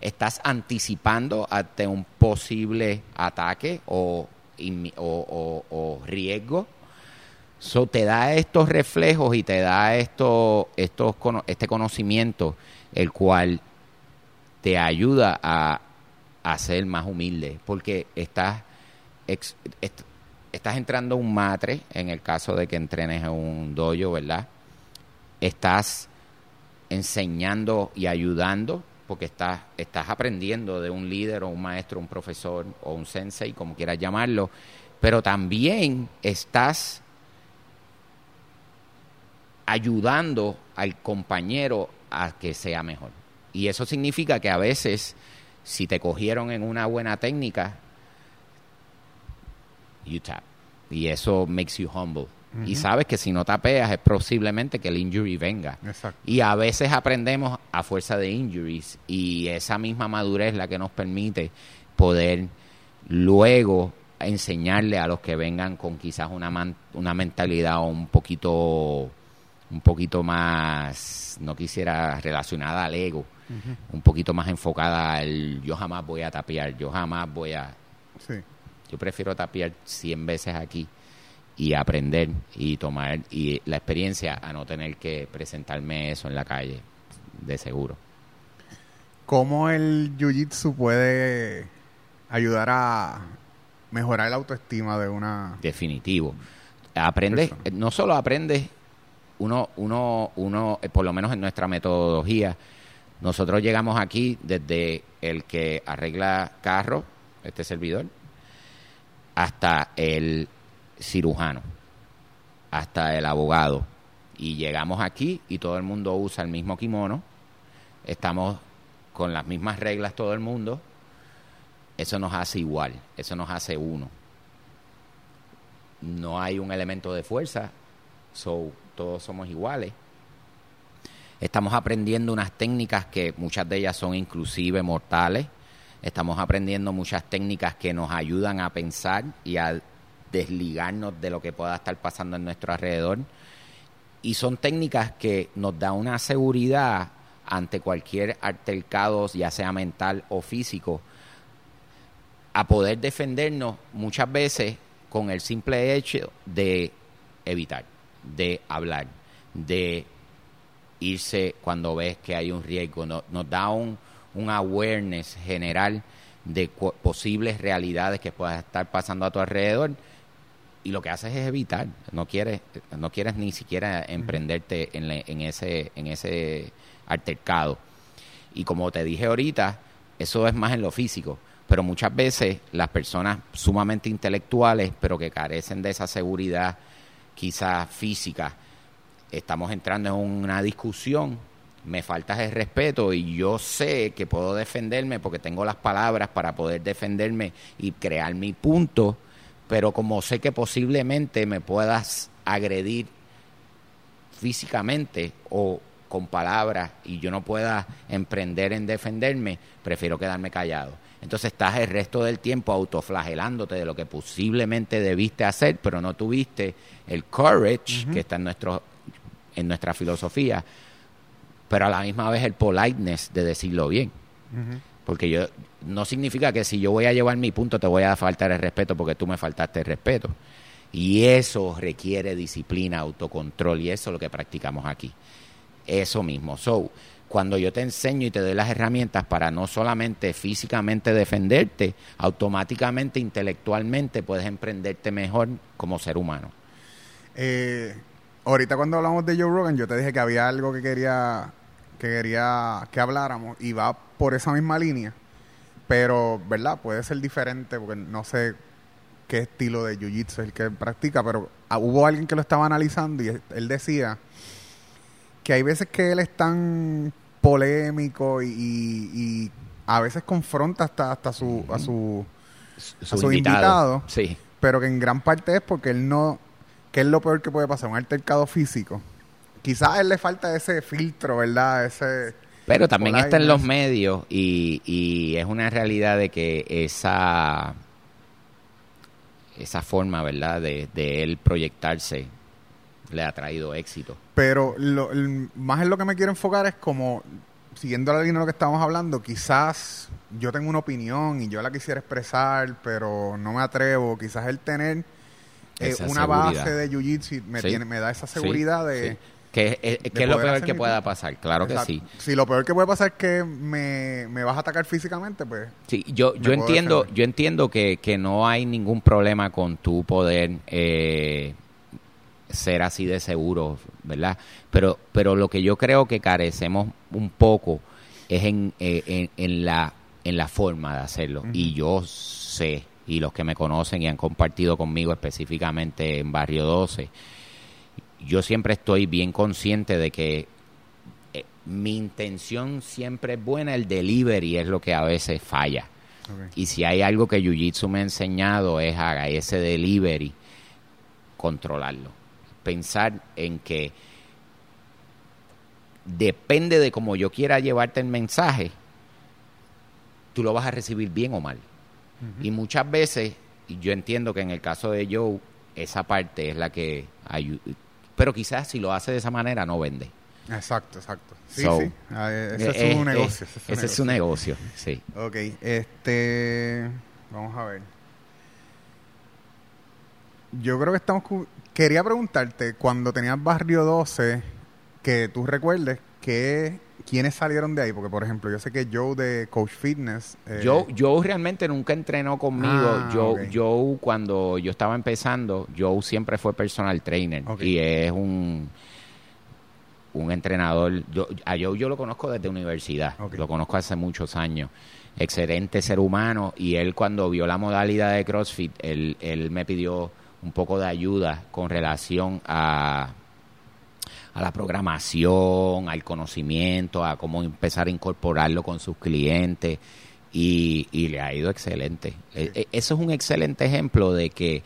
Estás anticipando ante un posible ataque o, o, riesgo So, te da estos reflejos y te da esto, estos, este conocimiento, el cual te ayuda a, ser más humilde, porque estás, estás entrando a un matre, en el caso de que entrenes en un dojo, ¿verdad? Estás enseñando y ayudando, porque estás, estás aprendiendo de un líder o un maestro, un profesor o un sensei, como quieras llamarlo, pero también estás ayudando al compañero a que sea mejor. Y eso significa que a veces Si te cogieron en una buena técnica, you tap. Y eso makes you humble. Y sabes que si no tapeas es posiblemente que el injury venga. Y a veces aprendemos a fuerza de injuries y esa misma madurez es la que nos permite poder luego enseñarle a los que vengan con quizás una, una mentalidad un poquito un poquito más no quisiera relacionada al ego un poquito más enfocada al yo jamás voy a tapear yo jamás voy a yo prefiero tapear 100 veces aquí y aprender y tomar y la experiencia a no tener que presentarme eso en la calle de seguro cómo el jiu-jitsu puede ayudar a mejorar la autoestima de una... Definitivo. Aprendes, no solo aprendes, uno, uno, uno, eh, por lo menos en nuestra metodología, nosotros llegamos aquí desde el que arregla carro, este servidor, hasta el cirujano, hasta el abogado. Y llegamos aquí y todo el mundo usa el mismo kimono, estamos con las mismas reglas todo el mundo, eso nos hace igual, eso nos hace uno. No hay un elemento de fuerza, so, todos somos iguales. Estamos aprendiendo unas técnicas que muchas de ellas son inclusive mortales. Estamos aprendiendo muchas técnicas que nos ayudan a pensar y a desligarnos de lo que pueda estar pasando en nuestro alrededor. Y son técnicas que nos dan una seguridad ante cualquier altercado, ya sea mental o físico, a poder defendernos muchas veces con el simple hecho de evitar, de hablar, de irse cuando ves que hay un riesgo. Nos, da un, un awareness general de posibles realidades que puedan estar pasando a tu alrededor y lo que haces es evitar. No quieres no quieres ni siquiera emprenderte en, en ese en ese altercado. Y como te dije ahorita eso es más en lo físico. Pero muchas veces las personas sumamente intelectuales, pero que carecen de esa seguridad quizás física, estamos entrando en una discusión, me falta el respeto y yo sé que puedo defenderme porque tengo las palabras para poder defenderme y crear mi punto, pero como sé que posiblemente me puedas agredir físicamente o con palabras y yo no pueda emprender en defenderme, prefiero quedarme callado. Entonces estás el resto del tiempo autoflagelándote de lo que posiblemente debiste hacer, pero no tuviste el courage que está en nuestro en nuestra filosofía, pero a la misma vez el politeness de decirlo bien. Porque yo no significa que si yo voy a llevar mi punto te voy a faltar el respeto porque tú me faltaste el respeto. Y eso requiere disciplina, autocontrol y eso es lo que practicamos aquí. Eso mismo. So, cuando yo te enseño y te doy las herramientas para no solamente físicamente defenderte, automáticamente, intelectualmente puedes emprenderte mejor como ser humano. Eh, ahorita cuando hablamos de Joe Rogan, yo te dije que había algo que quería que quería que habláramos y va por esa misma línea, pero verdad puede ser diferente porque no sé qué estilo de jiu-jitsu es el que practica, pero ah, hubo alguien que lo estaba analizando y él decía que hay veces que él es tan polémico y, a veces confronta hasta, hasta su, a su, su, invitado, sí. pero que en gran parte es porque él no, que es lo peor que puede pasar, un altercado físico. Quizás a él le falta ese filtro, ¿verdad? Ese... Pero también está en los medios y, y es una realidad de que esa esa forma, ¿verdad?, de, de él proyectarse le ha traído éxito. Pero lo, más en lo que me quiero enfocar es como, siguiendo la línea de lo que estamos hablando, quizás yo tengo una opinión y yo la quisiera expresar, pero no me atrevo. Quizás el tener eh, una base de jiu-jitsu me, tiene, me da esa seguridad de... Que, es lo peor que pueda pasar, claro que sí. Si lo peor que puede pasar es que me, vas a atacar físicamente, pues... Sí, yo, yo entiendo yo entiendo que, que no hay ningún problema con tu poder eh, ser así de seguro, ¿verdad? Pero, pero lo que yo creo que carecemos un poco es en, eh, en, la, en la forma de hacerlo. Y yo sé, y los que me conocen y han compartido conmigo específicamente en Barrio 12, yo siempre estoy bien consciente de que eh, mi intención siempre es buena, el delivery es lo que a veces falla. Y si hay algo que Jiu-Jitsu me ha enseñado es haga ese delivery, controlarlo. Pensar en que depende de cómo yo quiera llevarte el mensaje, tú lo vas a recibir bien o mal. Y muchas veces, yo entiendo que en el caso de Joe, esa parte es la que ayuda. Pero quizás si lo hace de esa manera, no vende. Exacto, exacto. Sí, sí. Ah, eh, ese es, eh, un eh, negocio. ese, es, un negocio, sí. Ok, este. Vamos a ver. Yo creo que estamos. Quería preguntarte, cuando tenías Barrio 12, que tú recuerdes que quiénes salieron de ahí, porque por ejemplo, yo sé que Joe de Coach Fitness. Eh... Joe, realmente nunca entrenó conmigo. Ah, Joe, Joe, cuando yo estaba empezando, Joe siempre fue personal trainer y es un un entrenador. Yo, a Joe yo lo conozco desde universidad, lo conozco hace muchos años. Excelente ser humano y él cuando vio la modalidad de CrossFit, él, él me pidió un poco de ayuda con relación a a la programación, al conocimiento, a cómo empezar a incorporarlo con sus clientes y, le ha ido excelente. E, e, eso es un excelente ejemplo de que,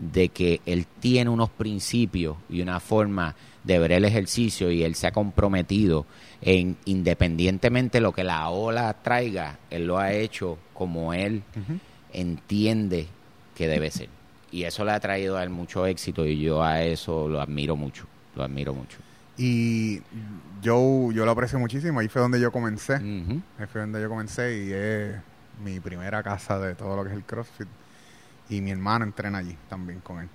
de que él tiene unos principios y una forma de ver el ejercicio y él se ha comprometido en independientemente de lo que la ola traiga, él lo ha hecho como él entiende que debe ser. Y eso le ha traído a él mucho éxito y yo a eso lo admiro mucho, lo admiro mucho. Y yo, yo lo aprecio muchísimo. Ahí fue donde yo comencé. Ahí fue donde yo comencé y es mi primera casa de todo lo que es el CrossFit. Y mi hermano entrena allí también con él.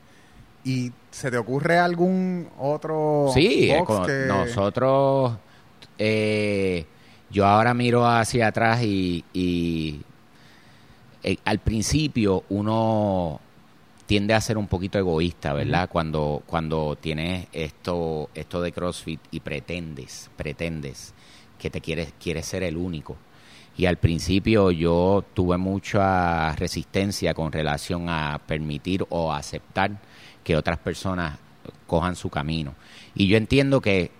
¿Y se te ocurre algún otro sí, nosotros... Eh, yo ahora miro hacia atrás y, y eh, al principio uno tiende a ser un poquito egoísta, ¿verdad? Cuando, cuando tienes esto, esto de CrossFit y pretendes, pretendes que te quieres, quieres ser el único. Y al principio yo tuve mucha resistencia con relación a permitir o aceptar que otras personas cojan su camino. Y yo entiendo que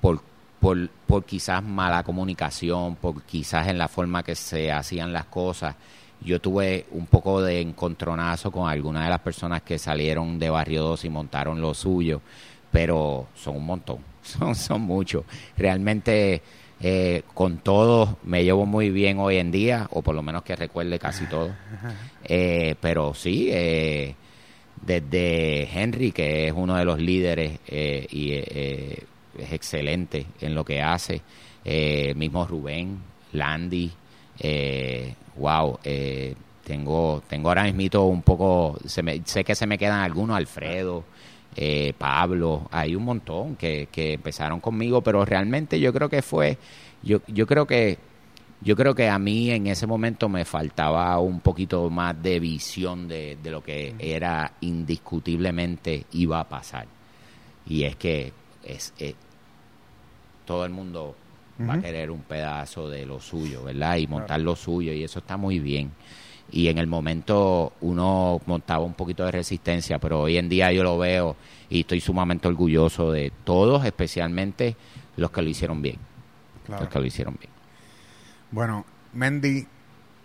por, por, por quizás mala comunicación, por quizás en la forma que se hacían las cosas, yo tuve un poco de encontronazo con algunas de las personas que salieron de Barrio 2 y montaron lo suyo, pero son un montón, son, son muchos. Realmente eh, con todos me llevo muy bien hoy en día, o por lo menos que recuerde casi todo. Eh, pero sí, eh, desde Henry, que es uno de los líderes y es excelente en lo que hace, mismo Rubén, Landy, eh, wow, eh, tengo, tengo ahora mismo un poco, se me, sé que se me quedan algunos, Alfredo, eh, Pablo, hay un montón que, que empezaron conmigo, pero realmente yo creo que fue, yo, yo creo que yo creo que a mí en ese momento me faltaba un poquito más de visión de, de lo que era indiscutiblemente iba a pasar. Y es que es, es todo el mundo va a querer un pedazo de lo suyo, ¿verdad? Y montar lo suyo, y eso está muy bien. Y en el momento uno montaba un poquito de resistencia, pero hoy en día yo lo veo y estoy sumamente orgulloso de todos, especialmente los que lo hicieron bien. Los que lo hicieron bien. Bueno, Mendy,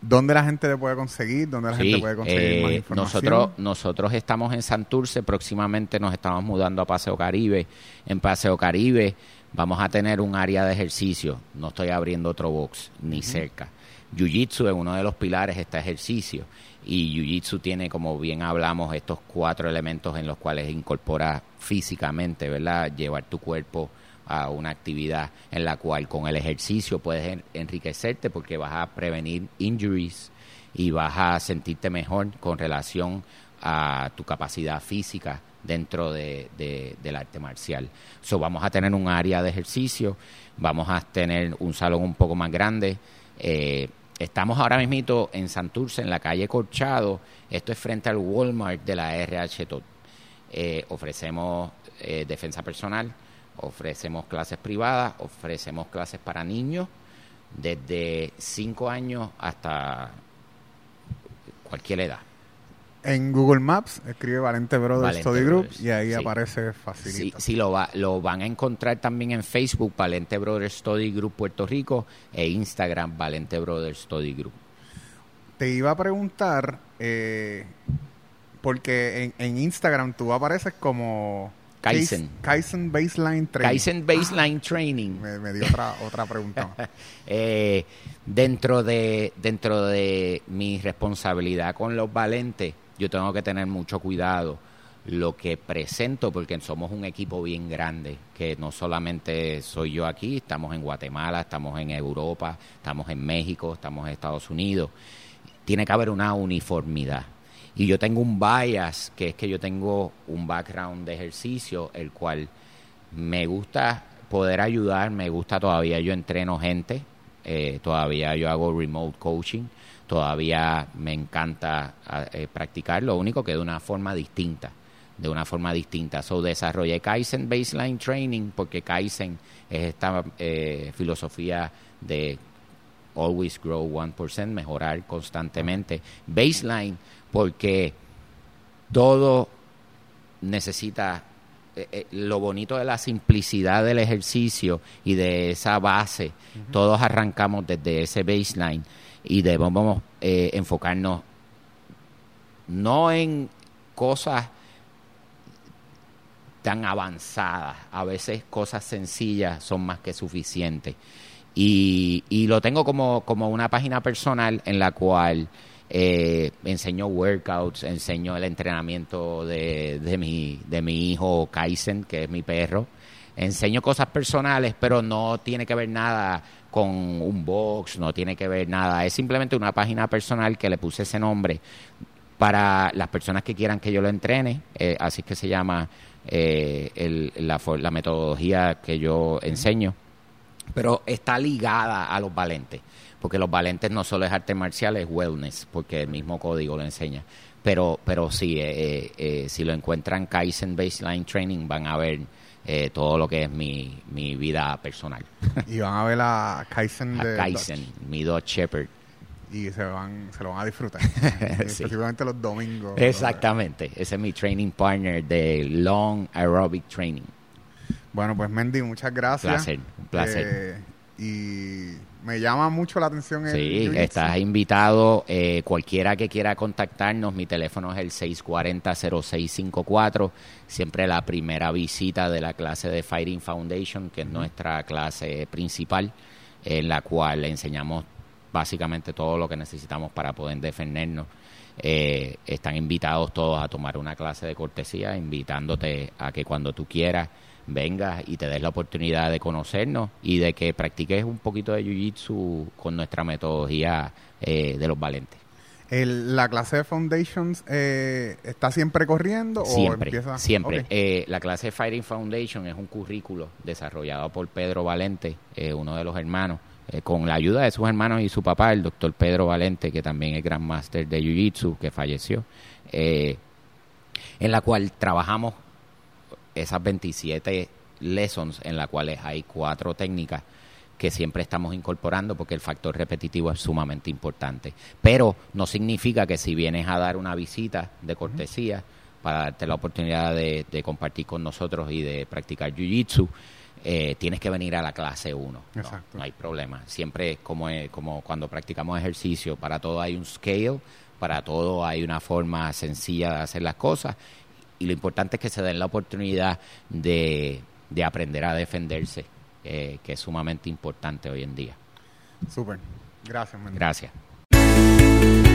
¿Dónde la gente te puede conseguir? ¿Dónde la gente puede conseguir más eh, información? Nosotros, nosotros estamos en Santurce, próximamente nos estamos mudando a Paseo Caribe. En Paseo Caribe vamos a tener un área de ejercicio. No estoy abriendo otro box, ni cerca. Jiu-Jitsu es uno de los pilares de este ejercicio. Y Jiu-Jitsu tiene, como bien hablamos, estos cuatro elementos en los cuales incorpora físicamente, ¿verdad? Llevar tu cuerpo a una actividad en la cual con el ejercicio puedes enriquecerte porque vas a prevenir injuries y vas a sentirte mejor con relación a tu capacidad física dentro de, del arte marcial. So, vamos a tener un área de ejercicio, vamos a tener un salón un poco más grande. Eh, estamos ahora mismo en Santurce, en la calle Corchado. Esto es frente al Walmart de la RH eh, ofrecemos eh, defensa personal, ofrecemos clases privadas, ofrecemos clases para niños desde 5 años hasta cualquier edad. En Google Maps escribe Valente Brothers Study Group y ahí aparece facilito. Sí, lo, va, lo van a encontrar también en Facebook, Valente Brothers Study Group Puerto Rico e Instagram, Valente Brothers Study Group. Te iba a preguntar, eh, porque en, Instagram tú apareces como... Kaizen. Kaizen Baseline Training. Kaizen Baseline Training. Me, dio otra, otra pregunta. eh, dentro, de, dentro de mi responsabilidad con los valentes, yo tengo que tener mucho cuidado lo que presento porque somos un equipo bien grande, que no solamente soy yo aquí, estamos en Guatemala, estamos en Europa, estamos en México, estamos en Estados Unidos. Tiene que haber una uniformidad. Y yo tengo un bias, que es que yo tengo un background de ejercicio, el cual me gusta poder ayudar, me gusta todavía, yo entreno gente, eh, todavía yo hago remote coaching, todavía me encanta eh, practicar, lo único que de una forma distinta, de una forma distinta. So desarrollé Kaizen Baseline Training porque Kaizen es esta eh, filosofía de always grow 1%, mejorar constantemente. Baseline porque todo necesita eh, lo bonito de la simplicidad del ejercicio y de esa base, todos arrancamos desde ese baseline y debemos eh, enfocarnos no en cosas tan avanzadas, a veces cosas sencillas son más que suficientes. Y, y lo tengo como, como una página personal en la cual eh, enseño workouts, enseño el entrenamiento de, de, mi, de mi hijo Kaizen, que es mi perro. Enseño cosas personales, pero no tiene que ver nada con un box, no tiene que ver nada. Es simplemente una página personal que le puse ese nombre para las personas que quieran que yo lo entrene. Eh, así que se llama eh, la, la metodología que yo enseño. Pero está ligada a los valentes porque los valentes no solo es arte marcial, es wellness, porque el mismo código lo enseña. Pero, pero sí, eh, eh, eh, si lo encuentran Kaizen Baseline Training, van a ver todo lo que es mi, mi vida personal. y van a ver a Kaizen a Kaizen, mi Dodge Shepherd. Y se, van, se lo van a disfrutar, especialmente los domingos. Exactamente, ese es mi training partner de Long Aerobic Training. Bueno, pues Mendy, muchas gracias. Un placer, un placer. y me llama mucho la atención. El sí, estás invitado. Eh, cualquiera que quiera contactarnos, mi teléfono es el 640-0654. Siempre la primera visita de la clase de Fighting Foundation, que es nuestra clase principal, en la cual le enseñamos básicamente todo lo que necesitamos para poder defendernos. Eh, están invitados todos a tomar una clase de cortesía, invitándote a que cuando tú quieras vengas y te des la oportunidad de conocernos y de que practiques un poquito de Jiu-Jitsu con nuestra metodología eh, de los valentes. ¿La clase de Foundations eh, está siempre corriendo? Siempre, o empieza? siempre. Eh, la clase de Fighting Foundation es un currículo desarrollado por Pedro Valente, uno de los hermanos, con la ayuda de sus hermanos y su papá, el doctor Pedro Valente, que también es Grand Master de Jiu-Jitsu, que falleció, en la cual trabajamos esas 27 lessons en las cuales hay cuatro técnicas que siempre estamos incorporando porque el factor repetitivo es sumamente importante. Pero no significa que si vienes a dar una visita de cortesía para darte la oportunidad de, compartir con nosotros y de practicar Jiu-Jitsu, eh, tienes que venir a la clase 1. No, hay problema. Siempre como, como cuando practicamos ejercicio, para todo hay un scale, para todo hay una forma sencilla de hacer las cosas y lo importante es que se den la oportunidad de, de aprender a defenderse, eh, que es sumamente importante hoy en día. Súper. Gracias, Mendoza. Gracias.